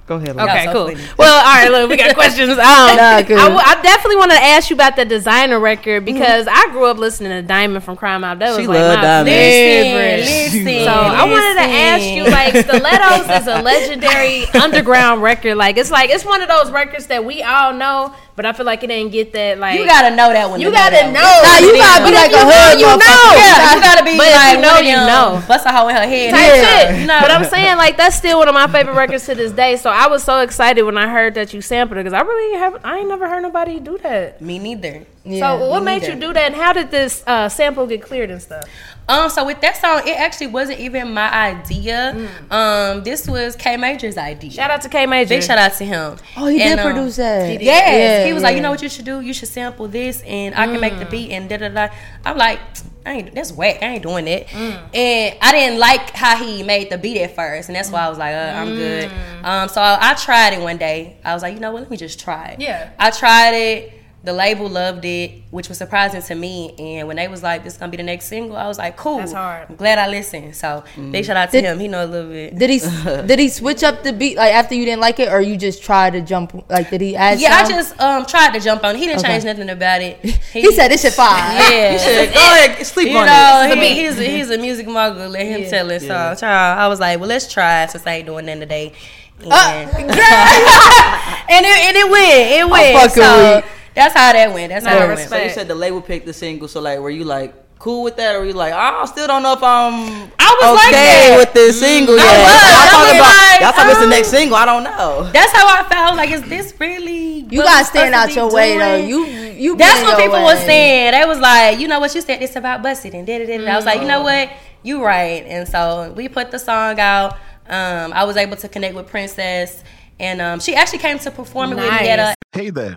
Go ahead. Lou. Okay, cool. Well, all right, look, we got questions. Um, Nah, good. I, w- I definitely want to ask you about the designer record because I grew up listening to Diamond from Crime Mob. That was She like love my Diamond. favorite. Listen, listen. So I wanted to ask you, like, Stilettos is a legendary underground record. Like, it's like it's one of those records that we all know, but I feel like it didn't get that. Like, You gotta know that one. You gotta one. know. Nah, you gotta be like a hood you know. Yeah, you gotta be But like you know, you know. Bust a hoe in her head. Type Yeah. shit. Know. But I'm saying like that's still one of my favorite records to this day. So I was so excited when I heard that you sampled it because I really have I ain't never heard nobody do that. Me neither. Yeah. so what made neither. you do that, and how did this uh, sample get cleared and stuff? Um, so with that song, it actually wasn't even my idea. Mm. Um, this was K Major's idea. Shout out to K Major. Big shout out to him. Oh, he And, did um, produce that. he did. Yes, Yeah, he was like, you know what you should do? You should sample this, and I can make the beat and da da da. I'm like, I ain't that's whack. I ain't doing it. And I didn't like how he made the beat at first, and that's why I was like, uh, I'm good. Um, so I, I tried it one day. I was like, you know what? Let me just try it. Yeah. I tried it. The label loved it, which was surprising to me. And when they was like, "This is gonna be the next single," I was like, "Cool." That's hard. I'm glad I listened. So big shout out to Did- him. He know a little bit. Did he did he switch up the beat like after you didn't like it, or you just tried to jump? Like did he add? Yeah, I just um tried to jump on. it. He didn't Okay. change nothing about it. He said this shit fire. Yeah. Shit, go ahead, sleep You on know, it. he, he's, a, he's a music mogul. Let him tell it. So, child, I was like, well, let's try it since I ain't doing nothing today. And, and, it, and it went. It went. fucking So, weak. That's how that went. That's how Nah, it went. So you said the label picked the single. So like, were you like cool with that, or were you like, oh, I still don't know if I'm I was like okay that. with this single yet? was. Y'all I talking was about like, y'all talking about the um, next single? I don't know. That's how I felt. Like, is this really? You gotta stand out be your way though. You you. That's what people was saying. They was like, you know what, you said it's about busted and did it. I was like, you know what, you right. And so we put the song out. Um, I was able to connect with Princess, and um, she actually came to perform it with me at a. Hey there.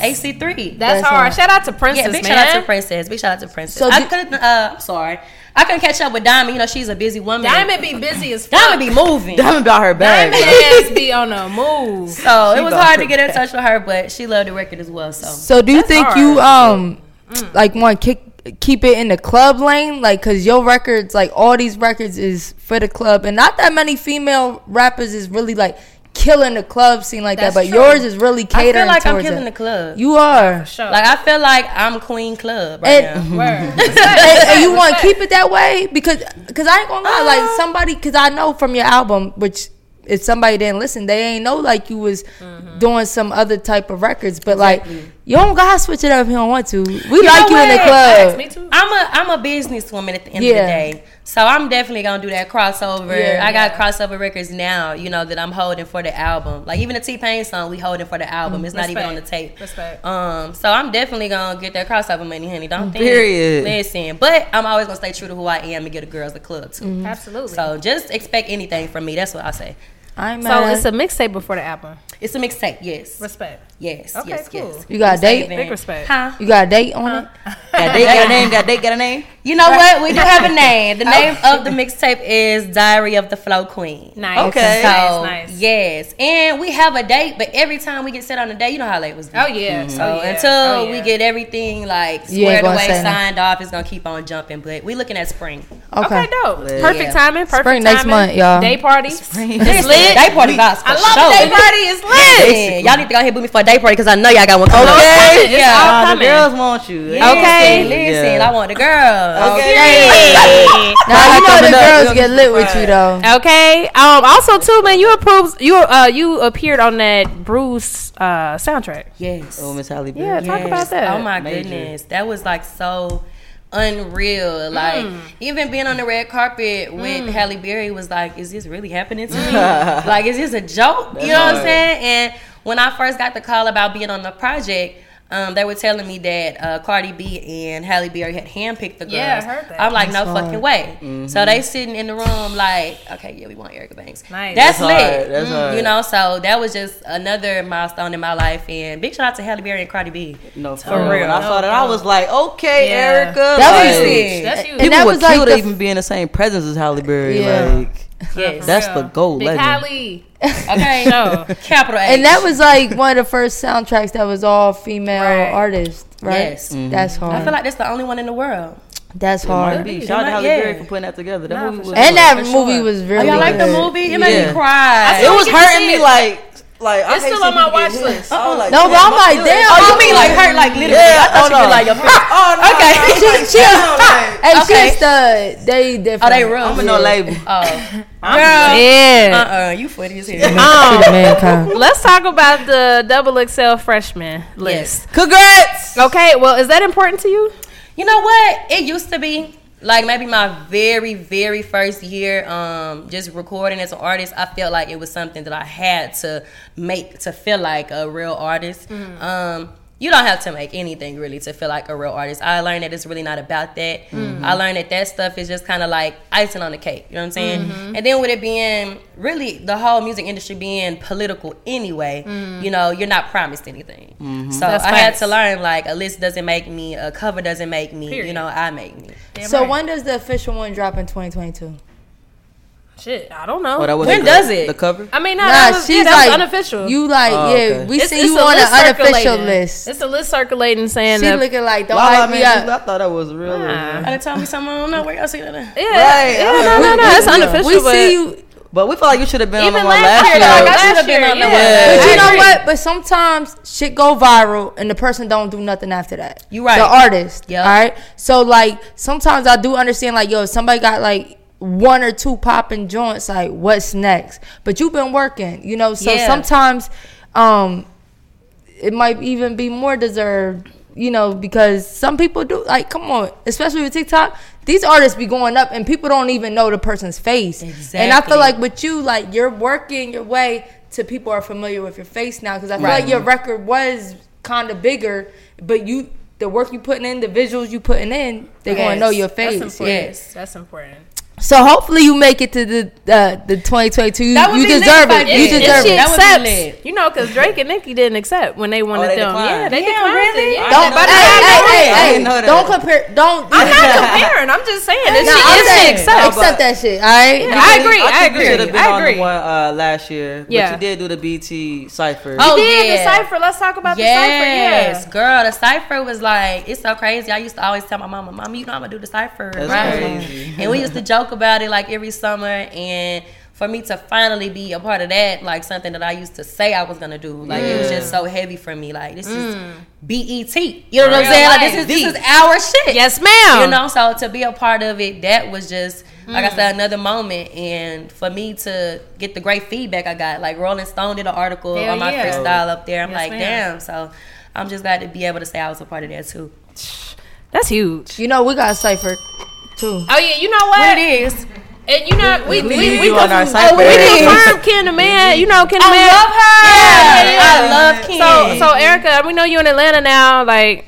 AC3. That's hard. Shout out to Princess, yeah, big man. shout out to Princess. Big shout out to Princess. So I couldn't. Uh, I'm sorry. I couldn't catch up with Diamond. You know, she's a busy woman. Diamond be busy as fuck. Diamond be moving. Diamond about her bag. Diamond bro. ass be on the move. So She it was hard to get in touch with her, but she loved the record as well. So So do you think hard. you um like want to kick keep it in the club lane like cuz your records like all these records is for the club and not that many female rappers is really like killing the club scene like That's that but true. yours is really I catering feel like I'm killing it. the club. You are. Sure. like I feel like I'm Queen Club right And- now. And, and you want to keep it that way because because I ain't gonna lie, Uh. like somebody because I know from your album, which if somebody didn't listen, they ain't know like you was Mm-hmm. doing some other type of records, but like you don't gotta switch it up if you don't want to. We You like know you in the club. Me too. I'm a I'm a businesswoman at the end Yeah. of the day, so I'm definitely gonna do that crossover. Yeah. I got crossover records now, you know that I'm holding for the album. Like even the T Pain song, we holding for the album. It's not even on the Respect. tape. Respect. Um, so I'm definitely gonna get that crossover money, honey. Don't think. Period. Listen, but I'm always gonna stay true to who I am and get the girls the club too. Mm-hmm. Absolutely. So just expect anything from me. That's what I say. I ain't So mad. it's a mixtape before the album. It's a mixtape. Yes. Respect. Yes. Okay, yes. cool. Yes. You got a date? Big respect. Huh? you got a date on it? Got date, got a name, got date, got a name. You know what? We do have a name. The name of the mixtape is Diary of the Flow Queen. Nice. Okay. So Nice, nice. yes, and we have a date, but every time we get set on a date, you know how late it was. Oh yeah. So oh, yeah. until Oh, yeah. we get everything like squared away, say no. signed off, it's gonna keep on jumping. But we looking at spring. Okay, dope. Perfect Yeah. timing. Perfect Spring timing. next month, y'all. Day party. Spring. It's lit. Day party. I love day party. It's lit. Listen, y'all need to go ahead and book me for a day party because I know y'all got one coming. Okay. It's Yeah. all Uh, the girls want you. Okay. Listen, Yeah. I want the girls. Okay. Now you know the girls you'll get lit with you though. Okay. Um. Also, too, man, you approved. You uh. You appeared on that Bruised uh soundtrack. Yes. Oh, Miss Halle Berry. Yeah. Talk about that. Oh my Major. goodness, that was like so unreal. Like Mm. even being on the red carpet with Halle Berry was like, is this really happening to me? like, is this a joke? you know what I'm saying? And when I first got the call about being on the project. Um, they were telling me that uh, Cardi B and Halle Berry had handpicked the girls. Yeah, I heard that. I'm like, That's no hard. fucking way. So they sitting in the room like, okay, yeah, we want Erica Banks. Nice. That's, That's lit. hard. That's hard. You know, so that was just another milestone in my life. And big shout out to Halle Berry and Cardi B. No, for, For real. real. When I saw that, I was like, okay, Yeah. Erica. That was like, huge. That's huge. And People that would was like kill to the- even be in the same presence as Halle Berry. Yeah. Like, Yes. that's the gold Big legend. Halle. Okay. No. Capital H. And that was like one of the first soundtracks that was all female Right. artists, right? Yes. Mm-hmm. That's hard. I feel like that's the only one in the world. That's Might hard. be. It Shout out to might- Halle yeah. Berry for putting that together. That Nah, movie was. And that For movie sure. was Oh, really y'all like the movie? It made Yeah. me cry. It was hurting me like, like I It's hate still on my watch list. I was like, No, but I'm like, damn. Oh, you mean like hurt like literally? Yeah, I thought oh, you no. mean like your face. Oh no. Okay. She, she, hey, Okay. she's the they different. Oh, they real. I'm in no label. Oh, girl, Yeah. uh, uh you funny as hell. She. Let's talk about the double XL freshman list. Congrats. Okay, well, is that important to you? You know what? It used to be like maybe my very, very first year, um, just recording as an artist. I felt like it was something that I had to make to feel like a real artist. Um, you don't have to make anything really to feel like a real artist. I learned that it's really not about that. Mm-hmm. I learned that that stuff is just kind of like icing on the cake. You know what I'm saying? Mm-hmm. And then with it being really the whole music industry being political anyway, mm. you know, you're not promised anything. Mm-hmm. So That's I had to learn like a list doesn't make me, a cover doesn't make me. Period. You know, I make me. So when does the official one drop in 2022? Shit, I don't know. Oh, that was When the, does it? The cover. I mean, no, Nah, that was, she's yeah, that was like unofficial. You like Oh, yeah? We It's- see it's you on an unofficial list. It's a list circulating saying She that. looking like don't Lala hype me man, up. I thought that was real. Nah. Gotta tell me something I don't know. Where y'all see that? at? yeah, Right. yeah, no, no, no, it's unofficial. We but see you, But we feel like you should have been Even on the one last last year, year. though, I last should've been year, on the yeah. one. Yeah. but you know what? But sometimes shit go viral and the person don't do nothing after that. You right. The artist. Yeah. All right. So like sometimes I do understand like yo, if somebody got like one or two popping joints, like what's next? But you've been working, you know. So Yeah. sometimes, um, it might even be more deserved, you know, because some people do like, come on, especially with TikTok, these artists be going up and people don't even know the person's face. And I feel like with you, like you're working your way to people are familiar with your face now because I feel Right. like your record was kind of bigger, but you the work you putting in, the visuals you putting in, they're gonna know your face. That's important. Yes. That's important. So hopefully you make it to the uh, the 2022. That you deserve it. You If deserve she it. That would be accepts, lit. you know, because Drake and Nicki didn't accept when they wanted they them. declined. Yeah, they Damn, declined really? Yeah. Don't, But hey, hey, hey, hey, didn't know don't compare. Don't. I'm not comparing. I'm just saying that Nah, she I'm is saying, she accepts. accept that shit. All right. Yeah, I agree. I, think you should agree. have been I on agree. the one uh, last year. But Yeah. you did do the BET cipher. Oh, You did yeah. the cipher. Let's talk about Yes, the cipher. Yeah. girl, the cipher was like it's so crazy. I used to always tell my mama, "Mama, you know I'm gonna do the cipher, That's right?" crazy. And we used to joke about it like every summer. And for me to finally be a part of that, like something that I used to say I was gonna do, like it was just mm. so heavy for me. Like this is mm. BET. You know what I'm Real saying? Like this is this is our shit. Yes, ma'am. You know, so to be a part of it, that was just like I said, mm. another moment. And for me to get the great feedback I got, like Rolling Stone did an article Hell on my yeah. freestyle up there. I'm Yes, like, ma'am. damn. So I'm just glad to be able to say I was a part of that too. That's huge. You know we got a cipher too. Oh yeah, you know what? What it is? And you know we we We we, need we, you on our confirm, oh, we confirmed KenTheMan. You know Ken the I man. love her. Yeah, yeah. I love Ken. So so Erica, we know you in Atlanta now. Like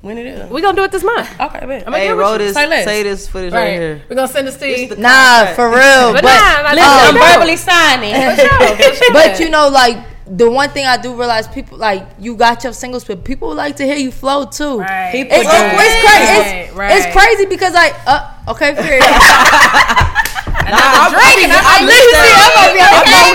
when it is? we gonna do it this month. Okay, bet. I'm Hey, roll this, Say say this footage right, here. We're gonna send this to you. Nah, for real. But, But nah, like, Listen, let's I'm do it. verbally signing. but you know, like the one thing I do realize, people like you got your singles, but people like to hear you flow too. Right. People It's, it's, it's crazy. It's, Right, it's crazy because like, uh, okay, period. I'm drinking. I'm, I I'm, listen, I'm gonna be okay.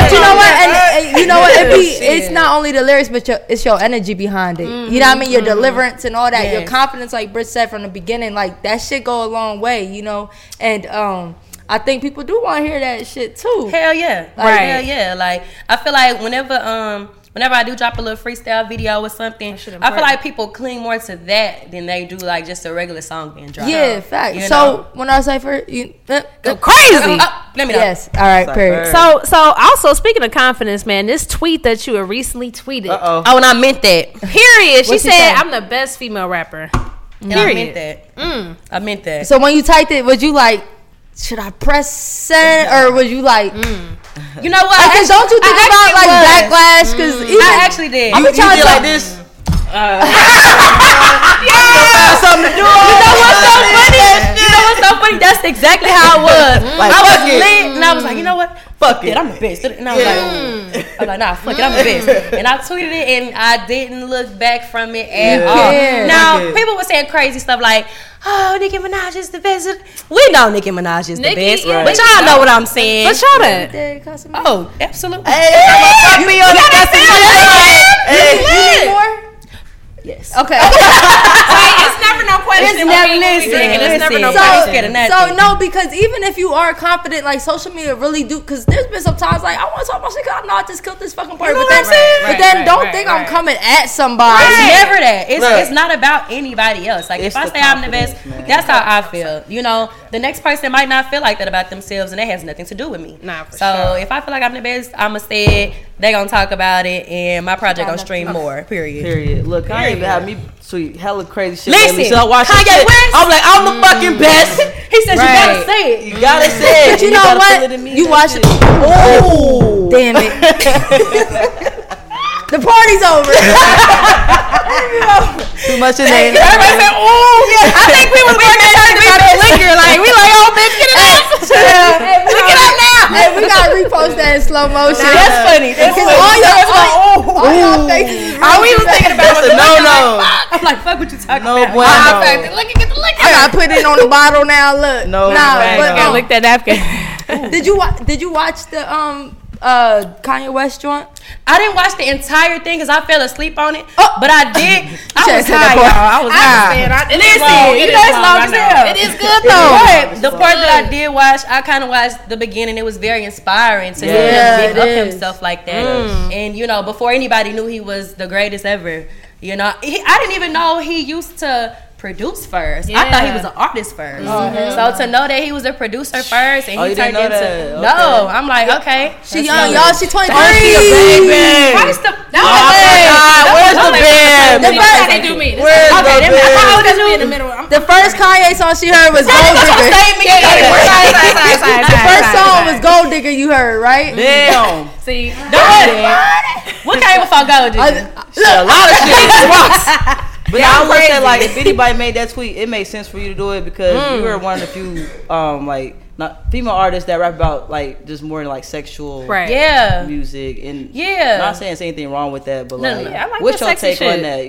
but you know what? And, and you know what? It be, it's not only the lyrics, but your, it's your energy behind it. You know what I mean? Your deliverance and all that. Your confidence, like Britt said from the beginning, like that shit go a long way. You know, and um, I think people do want to hear that shit too. Hell yeah. Right. Hell yeah. Like I feel like whenever um whenever I do drop a little freestyle video or something, I feel like people cling more to that than they do like just a regular song being dropped. Yeah, fact. You so when I say for you uh, Go crazy. Oh, let me know. yes, all right, period. So so also speaking of confidence, man, this tweet that you had recently tweeted. Uh oh. Oh, and I meant that. Period. She she said, say? "I'm the best female rapper." And I Period. meant that. Mm. I meant that. So when you typed it, was you like, should I press send or was you like? Mm. you know what? Because don't you think I about like was. backlash? Because mm. even I actually did. I'm You trying did like this. Uh, something to do. You know what's so funny? You know what's so funny? That's exactly how it was. Like, I was fuck it. lit, and I was like, you know what? Fuck it. I'm the best. And I was like, I was like, nah, fuck it, I'm the mm. best. And I tweeted it, and I didn't look back from it at Yeah. all. Yeah. Now people were saying crazy stuff like. Oh, Nicki Minaj is the best. We know Nicki Minaj is the best, is- but y'all know what I'm saying. But show that. Oh, absolutely. Fuck me on the Yes. Okay. it's never no question. It's never listen. It's never no listen. question. scared. So no, because even if you are confident, like social media really do. Because there's been some times like I want to talk about shit. 'cause I know I just killed this fucking person. know but what then, I'm but then right, don't right, think I'm coming at somebody. It's never that. It's Right. it's not about anybody else. Like It's if I the say I'm the best, man. that's how I feel. You know, the next person might not feel like that about themselves, and that has nothing to do with me. Nah, for so sure. if I feel like I'm the best, I'ma say it. They gonna talk about it, and my project gonna stream more. Period. Period. Look, I ain't even Period. had me sweet hella crazy shit. Listen, lately, so I watch Kanye shit. West- I'm like, I'm the fucking mm. best. He says you gotta say it. You gotta say it. But you and know what? feel it in me, You watch it. Oh, damn it! the party's over. Too much in there. Everybody said, "Oh, yeah." I think we was working about the liquor. Like we like, oh, bitch, get it out. Hey, we Get it out now. Hey, we gotta repost that in slow motion. That's funny. That's funny. all your, That's all, all your faces. is All we was really thinking about was That's a the liquor. no-no. Like, I'm like, fuck what you talking No about. bueno. Ah, fact, Look at get the liquor. I gotta put it on the bottle now. Look, No, nah, right, but no. um, Lick that napkin. did you wa- did you watch the um uh Kanye West joint? I didn't watch the entire thing because I fell asleep on it. Oh. But I did. I was said that high, y'all. I was high. It is Listen, long. you It know it's long, long as hell. It is good But the part that I did watch, I kind of watched the beginning. It was very inspiring to Yeah, him it big up is. himself like that. And you know, before anybody knew he was the greatest ever, you know, he, I didn't even know he used to produce first. I thought he was an artist 1st So to know that he was a producer first and Oh, he turned into that? no, I'm like okay, She that's young, y'all. She twenty Oh, she a three. baby. Christ, the, Oh, my God, where's the band? The first, They do me. Where's is- the band? how old is me in the middle. I'm the first Kanye song she heard was Gold Digger. Save me. The first song was Gold Digger. You heard right? Damn. See, What came before Gold? I- Shit, a lot of shit. But Yeah, I I'm would say like if anybody made that tweet, it makes sense for you to do it because Mm. you were one of the few um like not female artists that rap about like just more like sexual Right. Yeah. music and Yeah. I'm not saying there's anything wrong with that, but No, like, no, no. I like what's your take shit. on that?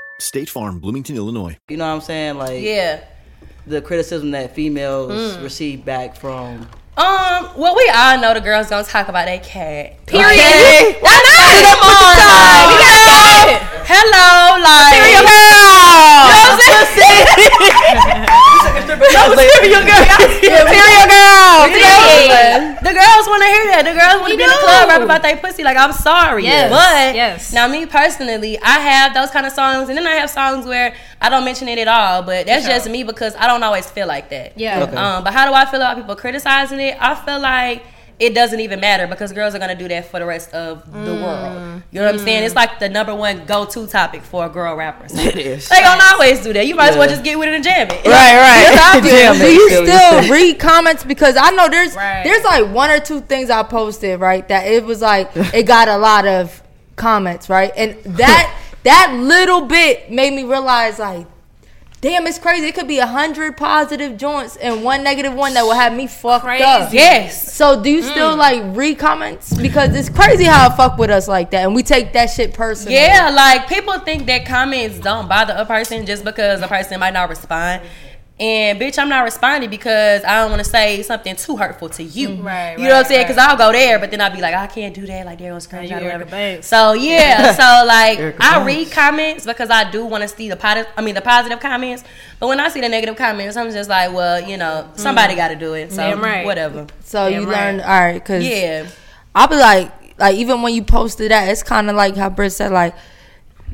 State Farm, Bloomington, Illinois. You know what I'm saying? Like Yeah. the criticism that females Mm. receive back from Um, well, we all know the girls gonna talk about that cat. Period. Okay. Why not? Come on, like, We you gotta know, say it. Hello, like, Cereal you know what I'm saying? Cereal girl. Cereal girl. Yeah. Want to hear that. The girls want to We be in the club rap about their pussy. Like, I'm sorry. Yes. But Yes. now, me personally, I have those kind of songs, and then I have songs where I don't mention it at all. But that's Sure. just me because I don't always feel like that. Yeah. Okay. Um, but how do I feel about people criticizing it? I feel like it doesn't even matter because girls are gonna do that for the rest of the Mm. world. You know what I'm saying? It's like the number one go-to topic for a girl rapper. So It is. They gonna always do that. You might as well just get with it and jam it. Right, right. That's how Jam Do you you. still read comments? Because I know there's Right. there's like one or two things I posted right that it was like it got a lot of comments right, and that that little bit made me realize like. Damn, it's crazy. It could be a hundred positive joints and one negative one that will have me fucked up. Yes. So do you still mm. like read comments? Because it's crazy how it fuck with us like that, and we take that shit personally. Yeah, like people think that comments don't bother a person just because a person might not respond. And bitch, I'm not responding because I don't want to say something too hurtful to you. Mm-hmm. Right, You know what I'm saying? Because right. I'll go there, but then I'll be like, I can't do that. Like they're gonna screenshot you or Erica whatever. So yeah, so like Erica I Banks. read comments because I do want to see the positive. I mean the positive comments. But when I see the negative comments, I'm just like, well, you know, somebody got to do it. So Damn right. whatever. So Damn you right. learned all right, cause Yeah. I'll be like, like even when you posted that, it's kind of like how Britt said, like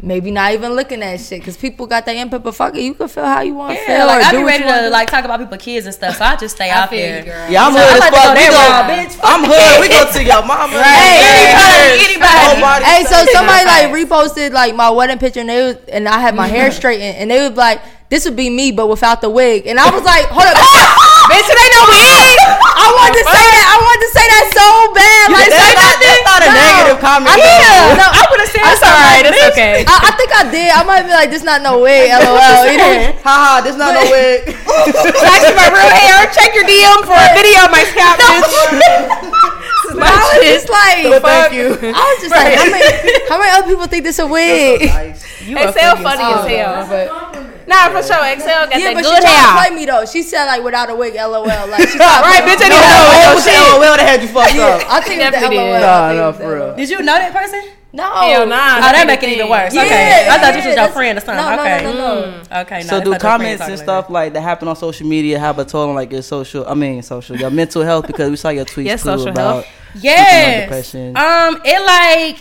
maybe not even looking at shit because people got that input. But fuck it, you can feel how you want to Yeah, feel. like I do be ready you wanna like talk about people kids and stuff, so I just stay out there. Yeah, I'm So hood I'm as about to fuck. go We that go, route, bitch. I'm hood. We go to your mama. Right. Anybody. Nobody Hey, so somebody like reposted like my wedding picture and they was, and I had my hair straightened and they was like, "This would be me, but without the wig." And I was like, "Hold up, bitch, it ain't no wig." I wanted to say that. I wanted to say that so bad. You- Like, say not- nothing. that's not a No. negative comment, I, yeah, no, I would have said That's something alright, it's this. okay. I, I think I did. I might be like, "This not no wig." LOL. You know. Ha ha, this not no wig. Actually, my real hair. Check your DM for a video of my scalp, bitch. But I was just like, So thank you. I was just like, how many, how many other people think this a wig? You Excel funny as hell. Nah, for sure. Excel got Yeah, that but she good tried to hair. play me though. She said like without a wig, LOL. Like she Right, bitch, I me. didn't know Oh, what with LOL that had you fucked up. I think it's the LOL. did. Nah, think no, for real. Did you know that person? No. Hell nah. Oh, that make it even worse. Yeah, okay, I thought this was your that's- friend or something. no, no, okay, no, no, Mm, okay. So do that's not your friend comments and stuff like that happen on social media have a toll on like your social? I mean, social, your mental health because we saw your tweets Yes, too social about health. speaking on Yes. depression. Um, it like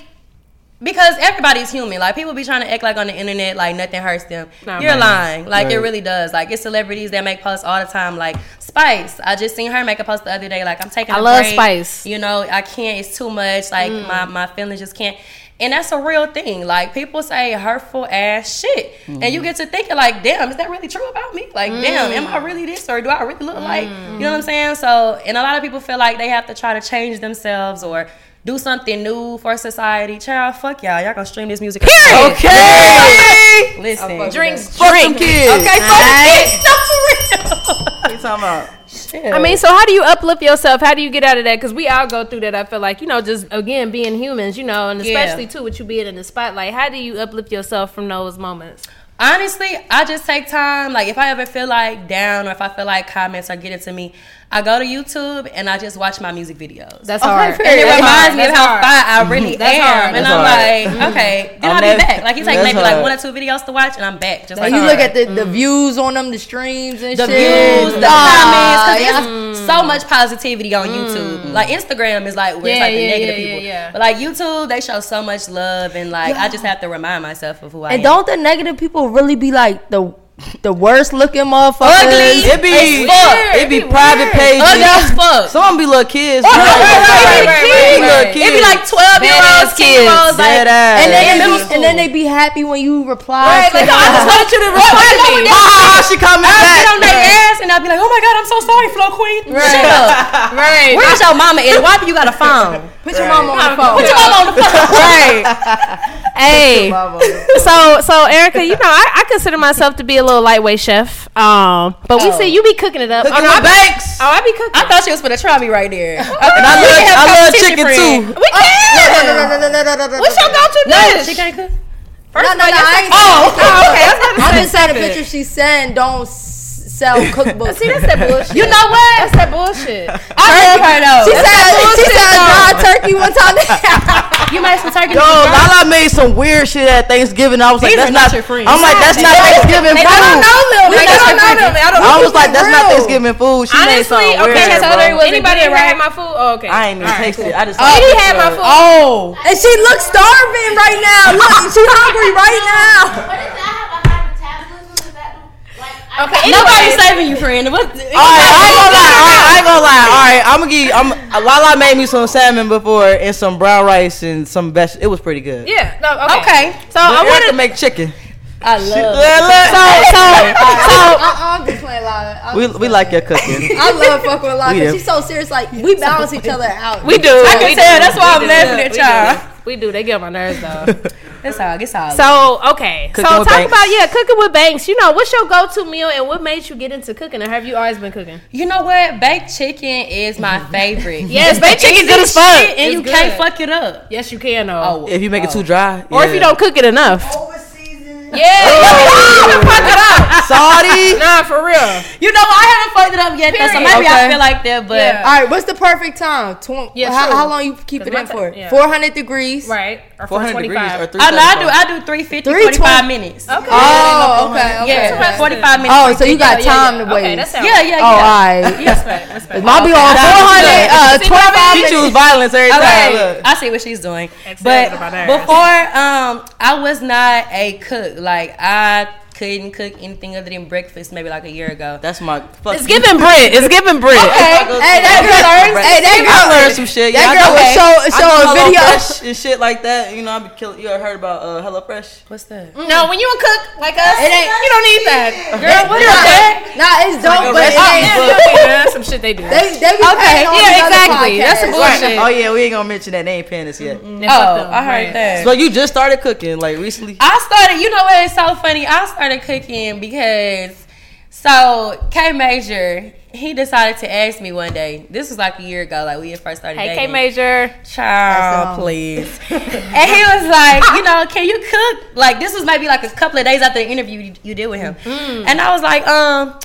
because everybody's human. Like people be trying to act like on the internet like nothing hurts them. Nah, You're right. lying. Like it really does. Like it's celebrities that make posts all the time. Like Spice. I just seen her make a post the other day. Like I'm taking. I a love break. Spice. You know, I can't. It's too much. Like Mm. my my feelings just can't. And that's a real thing. Like people say hurtful ass shit, and Mm-hmm. you get to thinking like, damn, is that really true about me? Like, damn, am Mm. I really this or do I really look like? You know what I'm saying? So, and a lot of people feel like they have to try to change themselves or do something new for society. Child, fuck y'all. Y'all gonna stream this music. Period. Okay. Listen, Drinks, Fuck them drink. kids. Okay, fuck Alright. it. No, for real. What you talking about? I mean, so how do you uplift yourself? How do you get out of that? Because we all go through that. I feel like you know, just again being humans, you know, and Yeah. especially too with you being in the spotlight. How do you uplift yourself from those moments? Honestly, I just take time. Like if I ever feel like down or if I feel like comments are getting to me, I go to YouTube and I just watch my music videos. That's Okay, hard. fair. and it That's reminds hard. me of how hard. fine I really That's am. hard. And That's I'm hard. like, mm-hmm. okay, then I'm I'll be back. Like you take that's maybe like one or two videos to watch and I'm back. Just And like you that. look at the, the mm. views on them, the streams and the shit. views, the comments, yeah. because it's so much positivity on YouTube. Mm. Like Instagram is like where it's Yeah, like the negative yeah, people, yeah, yeah. but like YouTube, they show so much love and like I just have to remind myself of who I And am. And don't the negative people really be like the the worst looking motherfuckers? Ugly. It As be fuck. it be private pages. Ugly as fuck. Some be little kids. Oh, Right, right, right, right, right, right, right, It be right. little kids. It be like twelve year olds, Badass kids, kids. like Dead ass. And then, they be, and then they be happy when you reply. Right, to like, I just them. you to reply to me. Ah, she coming I'll back. get on their ass and I'll be like, oh my god, I'm so sorry, Flow Queen. Shut up. Right. Where's your mama at? Why do you got a phone? Put your mama on the phone. Put your mama on the phone. right. hey. So so Erica, you know, I, I consider myself to be a little lightweight chef. Um, but we Oh. see you be cooking it up. Cooking oh, no, I with be, banks. oh, I be cooking. I thought she was for the try me right there. And I love, I love chicken too. we can. No, no, no, no, no, no, no, no, What's your no. go-to No, dish? she can't cook. No, no, no, I ain't Oh, saying oh, okay. I was cook. about to I'm say just saying the something. picture she sent don't s- sell cookbooks. See, that's that bullshit. You know what? That's that bullshit. I heard her though. She That's said that she said though. dry turkey one time. you made some turkey. Yo, Lala made some weird shit at Thanksgiving. I was like, These that's are not not. your friends. I'm like, that's not Thanksgiving They food. don't know them. We They not don't know them. I don't I was like, that's not. Thanksgiving food. She made Honestly, something okay, weird, so there was Anybody anybody had had- my food? Oh, okay. I ain't even tasted it. I just. Oh, he had my food. Oh, and she looks starving right now. Look, she hungry right now. Okay, nobody's saving you, friend. What? All right, I ain't gonna lie. All right, I ain't gonna lie. All right, I'm gonna give. I'm uh, Lala made me some salmon before and some brown rice and some vegetables. It was pretty good. Yeah. No. Okay. Okay. So I But Erica wanted. To make chicken. I love. Yeah, look. So so so. Uh-uh, I'm just playing Lala. I'm We just we like your cooking. I love fucking with Lala We 'cause she's so serious. Like we balance each other out. We do. I can we tell. do. That's why We I'm do. laughing at y'all. We do. They get on my nerves though. It's all. It's all. So okay, Cooking so talk Banks. about yeah, cooking with Banks. You know, what's your go-to meal and what made you get into cooking? Or have you always been cooking? You know what? Baked chicken is my favorite. Yes, baked the chicken good as fuck. and It's you can't fuck it up. Yes, you can though. Oh, If you make it oh. too dry, or if you don't cook it enough. Oh. Yeah, you can fuck it up. Saudi. No, Nah, for real. You know, I haven't fucked it up yet, though, so Period. maybe I Okay. feel like that. But Yeah. All right, what's the perfect time? Tw- Yeah, how, how long you keep it in ti- for? yeah. 400 degrees. Right. Or 400 degrees 425. or oh no, I do. I do 350, 320. 45 minutes. Okay. Oh, okay, okay. Yeah, 45 minutes. Oh, so you got Yeah, time yeah, to wait. Okay, that Yeah, yeah, Oh, yeah. all right. Respect, respect. Might be on That's 400, uh, good. See what I 25 She minutes. choose violence every time. Okay, Look. I see what she's doing. Excited But before, um, I was not a cook. Like I couldn't cook anything other than breakfast. Maybe like a year ago. That's my. Fuck It's giving Brit. It's giving Brit. Okay. Hey, that girl learns. Hey, that I girl learned some shit. That yeah, I girl know- was show I show do a video. Fresh and shit like that. You know, I be killing. You ever heard about uh, HelloFresh? What's that? No, when you a cook like us, It ain't- you don't need that. Girl, what is that? Nah, it's dope, a but it recipe ain't. book. That's some shit they do. They they be Okay, on yeah, exactly. That's some podcasts. bullshit. Oh yeah, we ain't gonna mention that. They ain't paying us yet. Yeah, fuck Oh. I heard that. So you just started cooking like recently? I started, you know what? It's so funny. I started cooking because so K Major he decided to ask me one day. This was like a year ago, like we had first started Hey, K. Major. Child, please. and he was like, you know, can you cook? Like this was maybe like a couple of days after the interview you, you did with him, and I was like, um.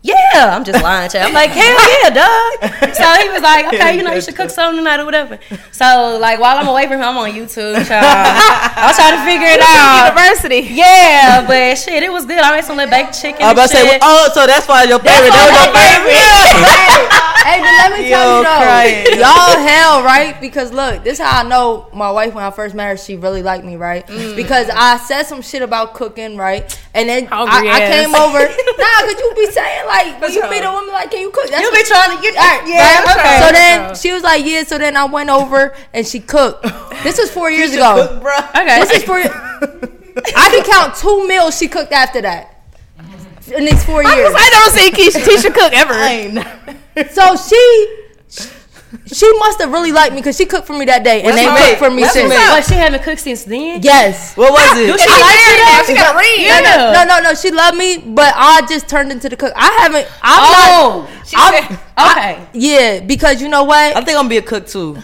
Yeah, I'm just lying, child. I'm like, hell yeah, dog. So he was like, okay, you know, you should cook something tonight or whatever. So like while I'm away from him, I'm on YouTube, child. I was trying to figure it out. University. Yeah, but shit, it was good. I made some little baked chicken. I was about to say, oh, so that's why your favorite. why That was my your favorite. Hey, but let me tell Yo, you though, crying. y'all hell right because look, this how I know my wife when I first met her, she really liked me, right? Mm. Because I said some shit about cooking, right? And then I, I came over. nah, cause you be saying like when you meet a woman like, can you cook? That's You what- be trying to get Right, yeah, right? okay. So then she was like, yeah. So then I went over and she cooked. This was four years ago. cook, bro. okay. This is for. I can count two meals she cooked after that. In these four years. I don't see Keisha, Tisha cook ever. I ain't know. So she she must have really liked me because she cooked for me that day and What's they her cooked for me What's her since. mate? But she haven't cooked since then. Yes. What was it? She likes it She got a ring. No, no, no, no, no. She loved me, but I just turned into the cook. I haven't. I'm Oh, She I'm- said, okay. not. Yeah, because you know what? I think I'm gonna be a cook too.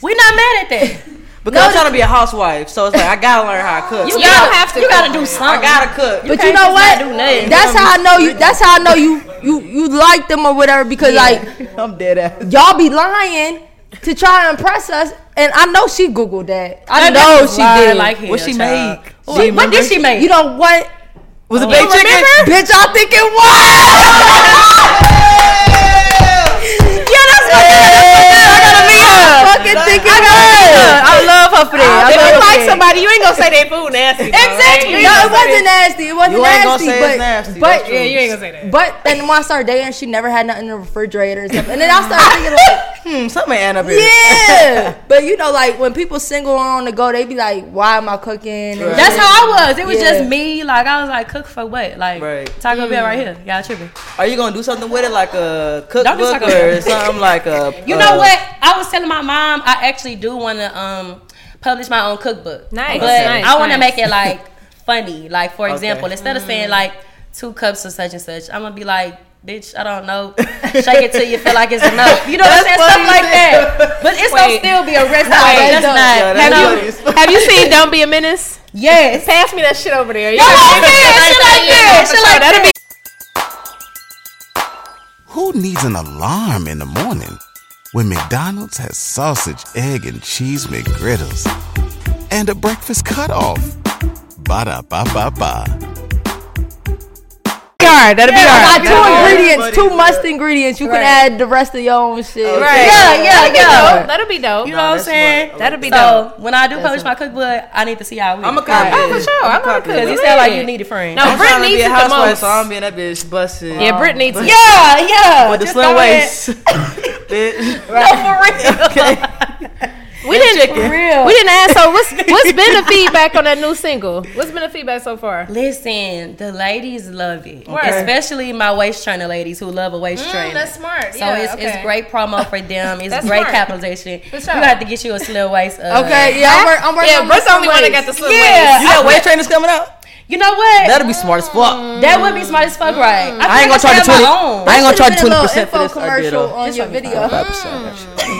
We're not mad at that. Because I'm trying to be a housewife, so it's like I gotta learn how to cook. You, You gotta, don't have to You gotta cook. do I gotta cook. But you know what? do. That's how I know you. That's how I know you. You you like them or whatever because like I'm dead ass. y'all be lying to try and impress us, and I know she googled that. I That know she did. Like hell, What she child. made? What, She what did she make? You know what? Was it You baked chicken? remember? Bitch, I think it was. yeah, that's what I gotta be her. fucking think it I gotta be was. her. I love her for that. I If you her like that. somebody, you ain't gonna say they food nasty. though, Exactly. right? No, it wasn't nasty. It wasn't You ain't gonna nasty. say but, it's nasty. But That's true. Yeah, you ain't gonna say that. but then when I started dating, she never had nothing in the refrigerator and stuff. And then I started thinking like, Hmm, something ain't up here. yeah. but you know, like when people single on the go, they be like, "Why am I cooking?" And That's how I was. It was Yeah. just me. Like I was like, cook for what? Like Right. Taco Bell right here. Y'all tripping? Are you gonna do something with it, like a Don't do cookbook Taco or something like a? You uh, know what? I was telling my mom I actually do want to um publish my own cookbook. Nice, but nice, I want to nice. make it like funny. Like for Okay. example, instead of saying mm. like two cups of such and such, I'm gonna be like. Bitch, I don't know. Shake it till you feel like it's enough. You know what I'm saying? Stuff like that. But it's gonna still be a recipe. Wait, That's dope. not. Yeah, that's know? funny. Have you seen Don't Be a Menace? Yes. Pass me that shit over there. Yo, I'm saying, shit like that. Shit like That'll that. be Who needs an alarm in the morning when McDonald's has sausage, egg, and cheese McGriddles and a breakfast cutoff? Ba da ba ba ba. hard. That'll be I got two That'll ingredients, two must ingredients. You can add the rest of your own shit. Right. Yeah, yeah, That'll be yeah. dope. That'll be dope. You know what I'm saying? smart. That'll be so dope. when I do publish my cookbook, I need to see how we. I'm a Alright. copy. Oh, for sure. I'm gonna cook. Because you sound like you need a friend. No, I'm Brit trying to needs be it a the housewife, most. so I'm being that bitch busted. Yeah, Brit needs it. Yeah, yeah. with the slim waist. bitch. No, for real. We didn't. chicken. real. We didn't ask. So what's what's been the feedback on that new single? What's been the feedback so far? Listen, the ladies love it, Word. especially my waist trainer ladies who love a waist Mm, trainer. that's smart. So Yeah, it's, okay. it's great promo for them. It's That's great smart. capitalization. For You sure. have to get you a slim waist. Uh, Okay, yeah, I'm, work, I'm working Yeah, on Britt's the my only one that got the slim Yeah. waist. You got weight trainers coming out? You know what? That'll be smart as fuck. Mm. that would be smart as fuck, right? Mm. I ain't gonna charge you twenty. twenty. I ain't gonna Should've charge been a twenty little percent for info this. I did commercial though. on your video. Mm.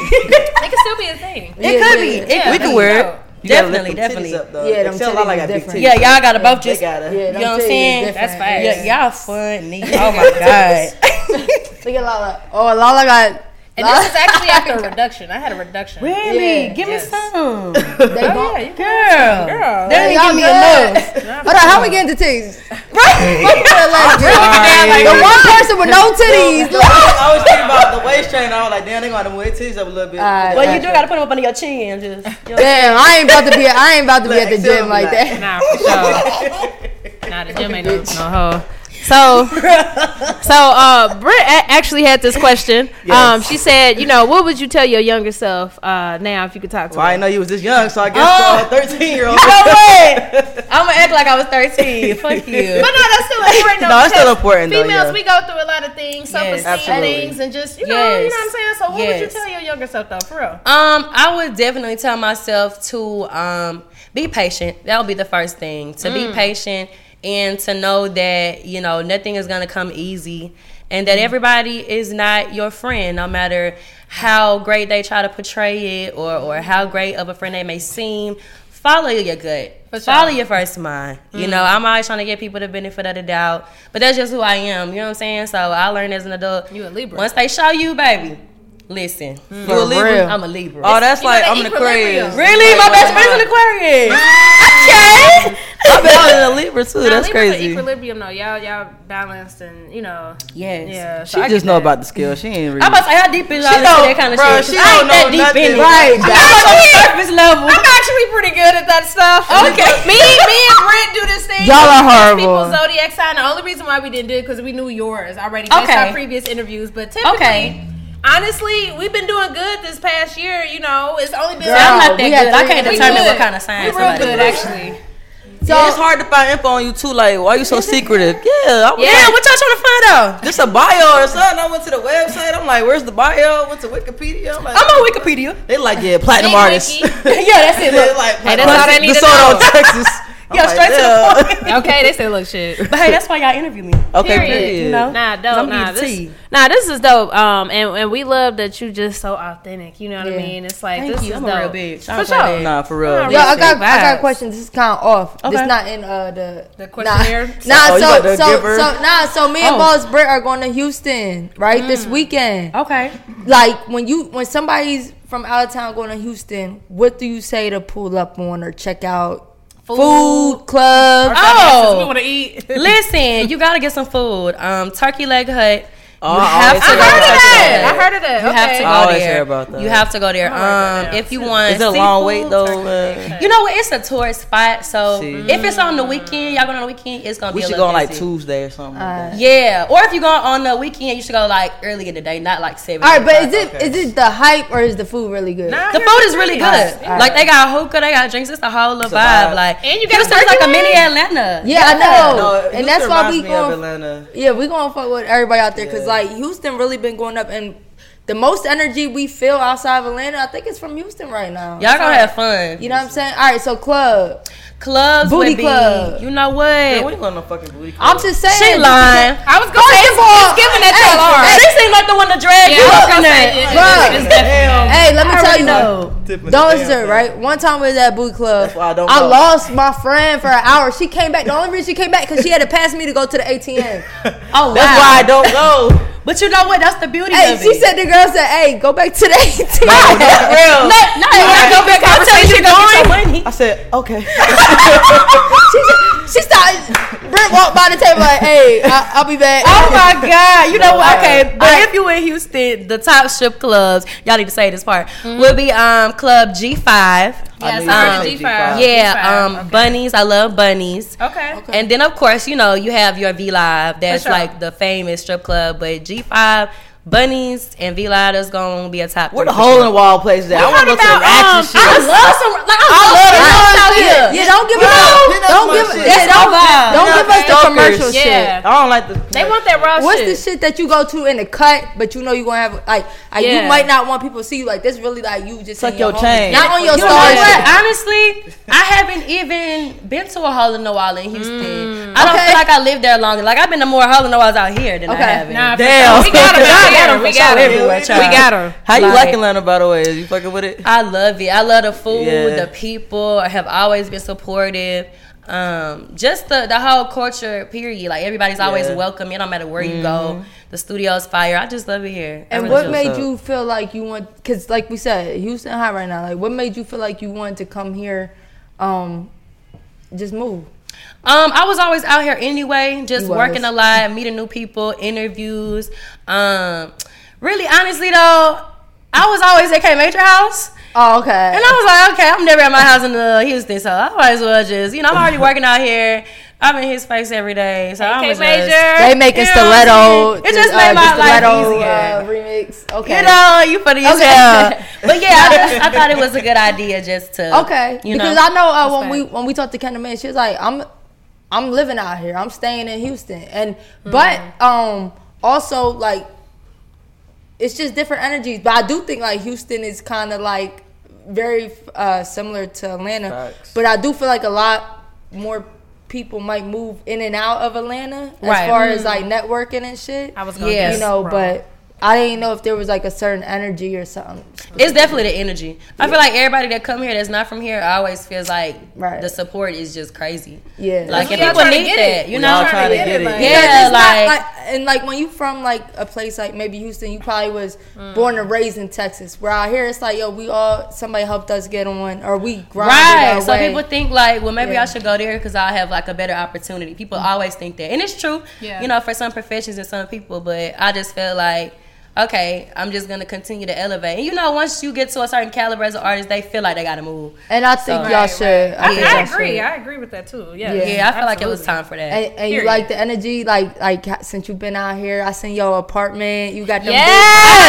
It could still be a thing. It could be. Yeah. It Yeah, We could can wear it. You Definitely, definitely. titties up, though. Yeah, them Excel, I titties like is got big different. Yeah, y'all gotta both just. gotta- Yeah, You them know what I'm saying? That's fine. Yeah, y'all funny. Oh my god. Look at Lala. Oh, Lala got. And this is actually after a reduction. I had a reduction. Really? Yeah. Give me some. They Oh, don't. yeah, Girl. Girl. They didn't give me good. enough. Hold on, how we getting to titties? Right. Right. The one person with no titties. I was thinking about the waist train. I was like, damn, they gonna move their titties up a little bit. Alright. Well, you do gotta put them up under your chin. Just. You know. Damn, I ain't about to be. I ain't about to be at the gym like like- that. Nah, for sure. nah, the gym ain't no, no hoe. So, so uh, Britt a- actually had this question. Um, she said, you know, what would you tell your younger self uh, now if you could talk to Well, I her? didn't know you was this young, so I guess Oh. uh, 13 year old. You know what? I'm gonna act like I was 13. Fuck you. But no, that's still important. Though, No, it's still because important, though, Females, yeah. we go through a lot of things, self Yes, esteem absolutely. things, and just you know, you know what I'm saying. So, what would you tell your younger self though, for real? Um, I would definitely tell myself to um be patient. That would be the first thing. To be patient and to know that, you know, nothing is gonna come easy and that everybody is not your friend, no matter how great they try to portray it or, or how great of a friend they may seem. Follow your gut. Sure. Follow your first mind. You mm. know, I'm always trying to get people the benefit of the doubt. But that's just who I am. You know what I'm saying? So I learned as an adult. You a Libra. Once they show you, baby, listen. Hmm. You a Libra? real. I'm a Libra. Oh, that's You like I'm an. Aquarius. Really? My best friend's an Aquarius. Ah! Okay. I've been in a Libra too. Nah, That's Libras crazy. Equilibrium though, y'all, y'all balanced and you know. Yes. Yeah, She I just know that. about the skill. She ain't really. I'm about to say how deep is y'all into that kind of bruh, shit? she 'Cause I don't ain't that know deep nothing. in it. Right. I'm not on the surface level. I'm actually pretty good at that stuff. Okay. me, me and Brent do this thing. Y'all are horrible. People's zodiac sign. The only reason why we didn't do it because we knew yours already based Okay. on previous interviews. But typically, Okay. Honestly, we've been doing good this past year. You know, it's only been. Girl, I'm not that good. had I can't determine We what kind of sign we real somebody good actually. So it's hard to find info on you too. Like, why are you so secretive? Yeah, I'm Yeah, like, what y'all trying to find out? just a bio or something. I went to the website. I'm like, where's the bio? Went to Wikipedia. I'm like, I'm on Wikipedia. They like, yeah, platinum Hey, artist. Yeah, that's it. They Look. like, Hey, that's all they need to DeSoto, know. Texas. I'm Yeah, like, straight to the point. Okay, they say look shit. But hey, that's why y'all interview me. Okay, Period. period. You know? Nah, dope. Nah, this, nah, this is dope. Um, and, and we love that you just so authentic. You know what I mean? It's like Thank this you. is I'm a dope. real bitch. I For don't play sure. that. Nah, for real. Nah, Yo, I got Vibes. I got a question. This is kind of off. Okay. This not in uh the The questionnaire? Nah, Oh, so so so nah. So me and Oh. Boss Britt are going to Houston right this weekend. Okay. Like when you when somebody's from out of town going to Houston, what do you say to pull up on or check out? Food, club. Oh. we want to eat. Listen, you gotta get some food. Um, Turkey Leg Hut. Oh, you I have always to hear go about to that. Turkey I heard of that. You have to go I always there. hear about that. You have to go there. Um, if you want, Is it a long seafood, wait though? Uh, You know what? It's a tourist spot, so See. if it's on the weekend, y'all going on the weekend, it's gonna we be. should a go little on like. Tuesday or something. like that. Yeah, or if you go on the weekend, you should go like early in the day, not like seven. All right, but is o'clock. it is it the hype or is the food really good? Nah, The food is really thing. good. Alright. Like they got hookah, they got drinks. It's a whole little vibe. vibe. Like And you got Houston's turkey like a mini Atlanta. Yeah, I know, and that's why we me of going. Atlanta. Yeah, we gonna fuck with everybody out there because Yeah. Like Houston really been going up, and the most energy we feel outside of Atlanta, I think it's from Houston right now. Y'all gonna have fun. You know what I'm saying? All right, so club. Clubs Booty would club. You know Man, we what? ain't going to no fucking booty club. I'm just saying. She lying. I was gonna say it's, it's giving that y'all are. She seemed like the one to drag Yeah, you I was up in gonna there. say, it- Bruh. it's definitely- Hey, let me I tell you. know. Don't the damn sir, right? One time we was at Booty Club. That's why I don't I lost my friend for an hour. She came back. The only reason she came back because she had to pass me to go to the ATM. Oh, That's why I don't go. But you know what? That's the beauty hey, of it. she said the girl said, "Hey, go back to the ATM." real. No, no, you gotta go back. I'll tell you, you go get your money. I said, okay. she, she started. Brent walked by the table like, "Hey, I, I'll be back." Oh my God! You know what? Okay, but if you in Houston, the top strip clubs, y'all need to say this part, will be um Club G Five. Yes, I you heard were G5. gonna G5, Yeah, um okay. bunnies. I love bunnies. Okay. And then of course, you know, you have your V Live. That's sure. like the famous strip club. But G Five, bunnies, and V Live gonna be a top. Where three the hole in the wall place at? I want to go to the about, action um, shit. I love some. Like, I, I love love the out here. Yeah, don't give You us. know, Don't give. my shit. Yeah, don't. my vibe. Don't give us the commercial Yeah. shit. I don't like the. They want that raw shit. What's shit. the shit that you go to in the cut, but you know you gonna have like, like you might not want people to see you like this. Really, like you just Suck in your chain. not on your You know what? Honestly, I haven't even been to a hole in the wall in Houston. I don't feel like I lived there long. Like I've been to more hole in the walls out here than I have. in- Nah, for Damn. sure. We got about got got them. her. We We got got her. everywhere. We got her. How you Like- like Atlanta, by the way? Is you fucking with it? I love it. I love the food. Yeah. The people I have always been supportive. Um, just the the whole culture. Period. Like everybody's always Yeah. welcome. It don't matter where you go. The studio's fire. I just love it here. And really what do. made you feel like you want? Because like we said, Houston hot right now. Like, what made you feel like you wanted to come here? Um, just move. Um, I was always out here anyway, just You working a lot, meeting new people, interviews. Um, really, honestly though, I was always at K Major House. Oh, okay. And I was like, okay, I'm never at my house in uh, Houston, so I might as well just, you know, I'm already working out here. I'm in his face every day, so I'm K just. Major. They making You know what stiletto. It just uh, made the my life easier. Uh, remix. Okay. You know, you funny as Okay. hell. But yeah, I, just, I thought it was a good idea just to. Okay, You know, because I know uh, when we when we talked to KenTheMan, she was like, "I'm, I'm living out here. I'm staying in Houston." And but um also like, it's just different energies. But I do think like Houston is kind of like very uh, similar to Atlanta. Facts. But I do feel like a lot more people might move in and out of Atlanta as Right. far as Mm. like networking and shit. I was gonna Yes. you know, but I didn't know if there was like a certain energy or something. It's definitely the energy. I feel like everybody that come here that's not from here always feels like Right. the support is just crazy. Yeah. Like We and all people to need that, it. you We know. all trying to get it. Because Yeah, it's not like, and like when you from like a place like maybe Houston, you probably was mm. born and raised in Texas. Where out here, it's like yo, we all somebody helped us get on, or we grinded right. our So way. people think like, well, maybe Yeah. I should go there because I have like a better opportunity. People mm. always think that, and it's true. Yeah. You know, for some professions and some people, but I just feel like. Okay, I'm just gonna continue to elevate. And you know, once you get to a certain caliber as an artist, they feel like they gotta move. and I think So- y'all should. I, think I y'all agree. should. I agree with that too. Yeah. Yeah. Yeah, I feel like it was time for that. And, and you like the energy, like like since you've been out here, I seen your apartment. You got them. Yes.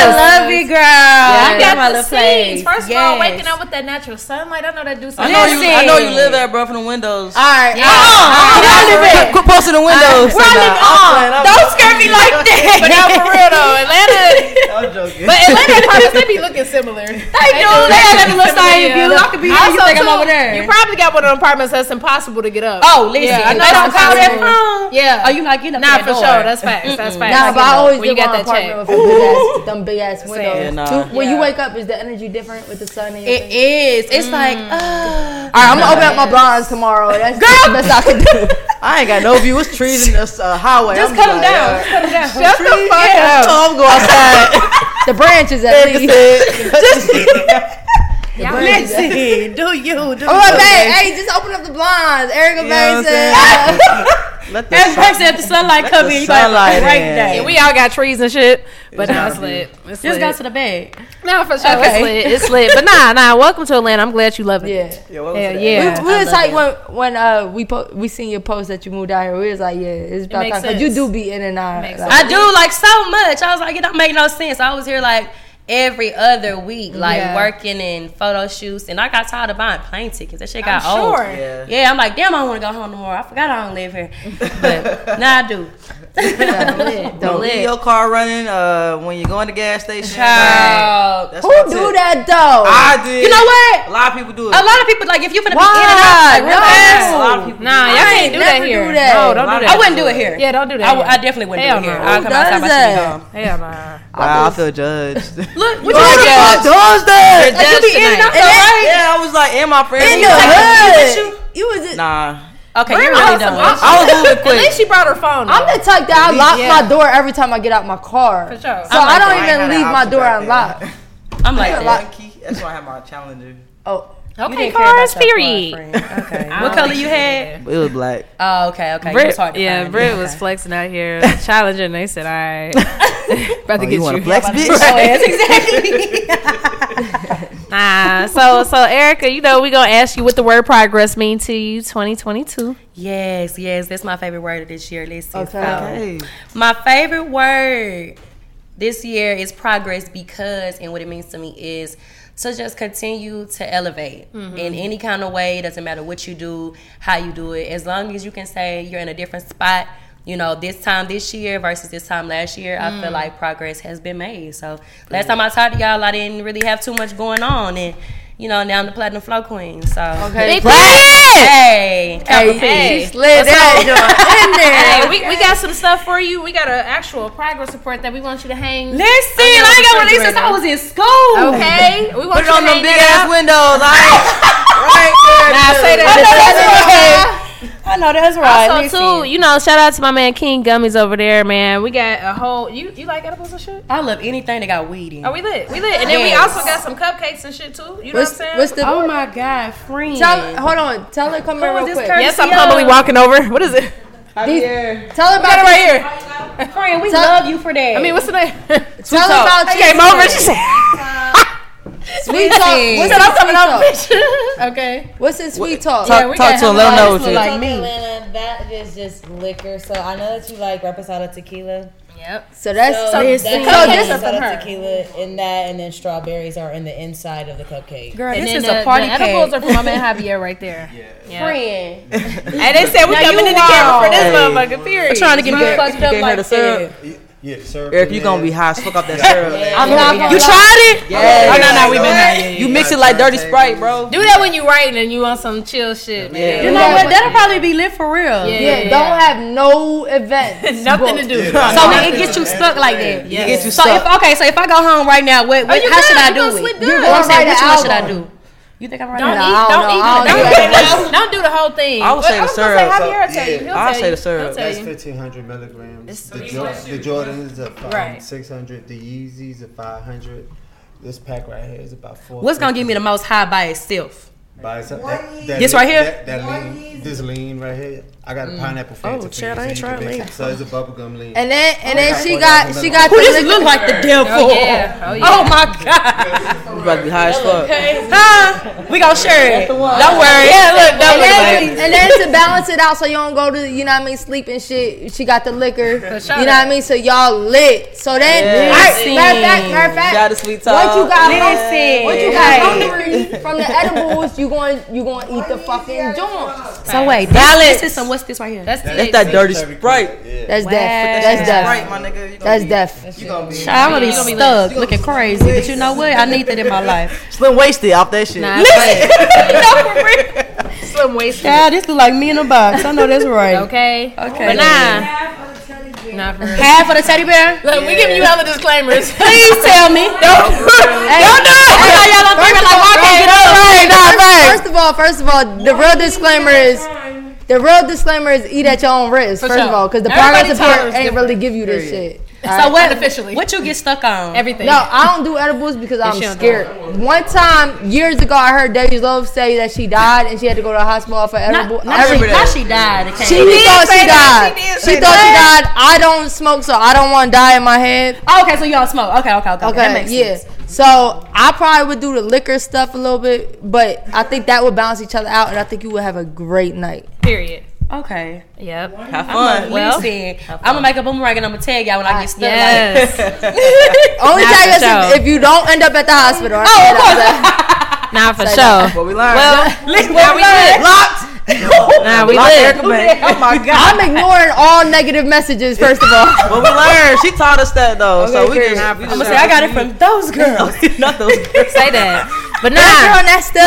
I love it, girl. I I got my the little place. scenes. First of all, waking up with that natural sunlight, I know that do something. I something. know you. I know you live at bro from the windows. All right. Yeah. Uh-uh. Uh-uh. Quit, quit posting the windows. Where I live on. Don't scare me like that. But now for real though, Atlanta. I'm joking. But Atlanta apartments they be looking similar. They do. They have that little same view. I could be here. You think I'm over there. You probably got one of them apartments that's impossible to get up. Oh, listen. Yeah, I know they don't call that impossible. phone. Yeah. Oh, you not getting up Nah, for door. sure. That's facts. That's facts. Nah, but I always when you get got my that check. apartment with a big ass, them big ass windows. Yeah, nah. Too- When you wake up, is the energy different with the sun? And your It face? It's like, uh, All right, I'm gonna open up my blinds tomorrow. That's the best I can do. I ain't got no view. It's trees in this uh, highway. just I'm cut them like, down. Just cut them down. Shut the fuck up. So I'm going outside. The branches at least. said. Y'all Listen, do you? Do Oh, my you. bad. Hey, just open up the blinds. Erica know Bay I'm said. Let the Every sun- person at the sunlight Let come the in, you got sunlight a in. day. Yeah, we all got trees and shit, but It's nah, not it's lit. It's just lit. got to the bed. No, for sure. Okay. It's lit. It's lit. But nah, nah. Welcome to Atlanta. I'm glad you love it. Yeah. Yeah, Hell yeah. we, we was like it. when when uh we po- we seen your post that you moved out here. We was like, yeah, it's about makes time because you do be in and out. Like- I do like so much. I was like, it don't make no sense. I was here like every other week, like Yeah. working in photo shoots, and I got tired of buying plane tickets. That shit got I'm old. sure. Yeah. Yeah, I'm like, damn, I don't want to go home no more. I forgot I don't live here, but now I do. Lit. Don't leave your car running uh, when you go in the gas station. Child. That's Who do tip. that though? I did. You know what? A lot of people do it. A lot of people like if you finna be in and Why? out, like real No. fast. A lot of people. Nah, do y'all. I can't do that here. do that. No, don't do that. I wouldn't do it here. Yeah, don't do that I, w- here. I definitely wouldn't Hell do it here. no. I'll Who come outside does my that? home. Hell nah. Wow, I feel judged. Look, what You you are talking judged. about? does that? You're Like, be in and out, right? Yeah, I was like, and my friends. In the hood. You was just, Nah. Okay, Bring you're her really some done. options. I was moving quick. At least she brought her phone. I'm though. the type that I lock Yeah. my door every time I get out my car. For sure. So I'm I don't that. I even ain't leave my door unlocked. I'm like Yeah, that. like- Key. That's why I have my Challenger. Oh, Okay, didn't care cars, period. Okay. What color you had? It was black. Oh, okay, okay. it Brit, hard to yeah, find. Brit Okay. was flexing out here, challenging. They said, "All right, about to Oh, get you want you." to flex, bitch? Oh, yes, exactly. Nah, so so Erica, you know we gonna ask you what the word progress mean to you, 2022. yes, yes. That's my favorite word of this year. Listen. Okay. Uh, so, My favorite word this year is progress because, and what it means to me is to just continue to elevate mm-hmm. in any kind of way. It doesn't matter what you do, how you do it. As long as you can say you're in a different spot, you know, this time this year versus this time last year, I feel mm. like progress has been made. So last time I talked to y'all, I didn't really have too much going on. And you know, now I'm the platinum flow queen. So Okay. Big Hey, Hey, Capital she P. that joint. Hey, we, we got some stuff for you. We got an actual progress report that we want you to hang. Listen, I ain't got one of these since. I was in school. Okay, we want Put it you on to them hang big ass up. windows. Like, right there. Nah, say that. I know That's that's right. I know. Also, Listen. too, you know, shout out to my man King Gummies over there, man. We got a whole. You you like edibles and shit? I love anything that got weed in. Oh, we lit, we lit, and then we also got some cupcakes and shit too. You know What's, what I'm saying? what's the? Oh my god, friend. Tell, hold on. Tell her come here Who real this quick. Yes, I'm Yo. humbly walking over. What is it? These- Tell her about it right here. friend, we Tell- love you for that. I mean, what's the name? Tell her about She came cheesecake. over. She said, Sweet talk. What's "Said I'm coming sweet over." talk? Okay. What's in sweet talk? Talk, we talk got to him. him Let him know what you. like me. Atlanta, that is just liquor. So I know that you like reposado tequila. Yep. So that's So, so, that's so cupcakes this from her. reposado tequila in that, and then strawberries are in the inside of the cupcake. Girl, And this is the, a party the edibles are from my man Javier right there. Yeah. Friend. And they said we Now coming you in the camera for this Hey. motherfucker. Period. I'm trying to get me You fucked up her like the syrup? that. Yeah, sir. Eric, you gonna be high as fuck off that syrup. I'm not gonna You lie. tried it? Yeah. Oh no, no, we been high. Yeah, yeah. You mix it like dirty Sprite, bro. Do that when you writing and you want some chill shit, man. Yeah. You know what? That'll probably be lit for real. Yeah. Yeah, don't have no events. Nothing to do. So it gets you stuck like that. It gets you So if stuck. okay, so if I go home right now, what, oh, what you how should I do gonna it? sleep You good. know what I'm saying? Which one should I do? You think I'm right? Don't No, eat. I Don't don't eat. Don't, don't do do that. don't do the whole thing. I would say the was syrup. Say Javier will tell you. I'll say the syrup. That's fifteen hundred milligrams. It's- The, jo- the Jordans are five, Right. six hundred. The Yeezys are five hundred. This pack right here is about four. What's gonna give me the most high by itself? Buy itself. That, that This lean- right here? That, that lean. This lean right here. I got a mm. pineapple Fanta. Oh, child, I ain't so trying lean. So it's a bubblegum lean. And then and then she got she got Who the this liquor- look like the devil? Oh, oh yeah. Oh yeah. Oh my god. You about to be high as fuck. Huh? We gonna share it. Don't worry. Yeah, look, And don't look then, like. and then to balance it out so you don't go to you know what I mean sleep and shit she got the liquor sure. you know what I mean so y'all lit so then Yeah. all right, matter of fact matter of fact Got the sweet talk. Once you got Listen. once you got hungry from the edibles, you going you going to eat the fucking joint. So wait, Balance. this, this is some. What's this right here? That's That's that dirty Sprite. That's Wow. death. That's Sprite, death. my nigga. You That's be- death. You gonna be Child, I'm gonna be stuck, looking crazy. But you know what? I need that in my life. slim wasted off that shit. Nah, no, for real. Slim wasted. Child, this look like me in a box. I know that's right. Okay. Okay. But nah. Nah, for real. Half of the teddy bear. Look, we giving you hella disclaimers. Please tell me. Don't, don't do it. I know y'all don't think like my First kid. of all, Right, nah, right. First of all, first of all, the real disclaimer is the real disclaimer is eat at your own risk. For first of all, because the Everybody progress report tolerance ain't really give you this shit. So what? Unofficially. What you get stuck on? Everything. No, I don't do edibles because I'm she don't do scared. One time, years ago, I heard Debbie Love say that she died and she had to go to the hospital for edible. Not, not, she, every- not she died. It She came. thought say she that. died. She She say thought she died. I don't smoke, so I don't want to die in my head. Oh, okay, so you don't smoke. Okay, okay, okay. That Okay, makes yeah. sense. So I probably would do the liquor stuff a little bit, but I think that would balance each other out, and I think you would have a great night. Period. Okay. Yep. Have fun. I'm fun. gonna, listen, I'm gonna make a boomerang and I'm gonna tag y'all when I get stuck. Yes. Only Nah, tag us if, if you don't end up at the hospital. Oh, of course. Nah, for Say sure. What we learned. Well, Listen, now we lit. locked. Nah, we Locked lit. Erica Banks. Oh my god. I'm ignoring all negative messages. First of all, What we learned. She taught us that though. so we Okay, just. great. we I'm gonna say I got it from those girls. Not those. girls. Say that. But that nah. girl next up.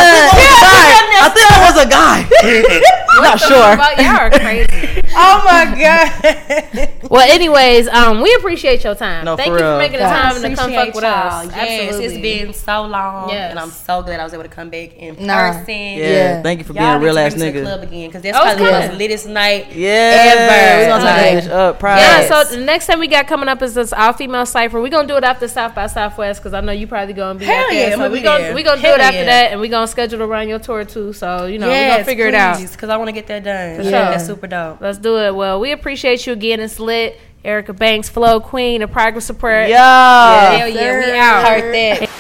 I think it was a guy. Not sure. But y'all are crazy. oh my god. Well, anyways, um, we appreciate your time. No, Thank for you for making the time to come fuck with us. Yes, Absolutely. it's been so long, Yes. and I'm so glad I was able to come back in Nah. person. Yeah. Yeah. Thank you for being Y'all a real ass bring me to the nigga. club again because that's Oh, probably good. the most littest night Yeah. ever. We're gonna turn Like, that bitch up. Proud. Yeah, so the next time we got coming up is this all female cipher. We're gonna do it after South by Southwest because I know you probably gonna be Hell yeah, so we gonna we gonna do Hell it after that, and we're gonna schedule around your tour too. So you know we gonna figure it out. because I want to get that done. For Yeah, sure. that's super dope. Let's do it. Well, we appreciate you again. It's lit. Erica Banks, Flow Queen, the Progress Report. Yeah. Hell yeah, we out. Heard that.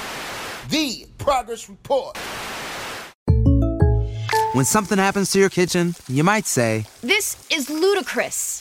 The Progress Report. When something happens to your kitchen, you might say, This is ludicrous.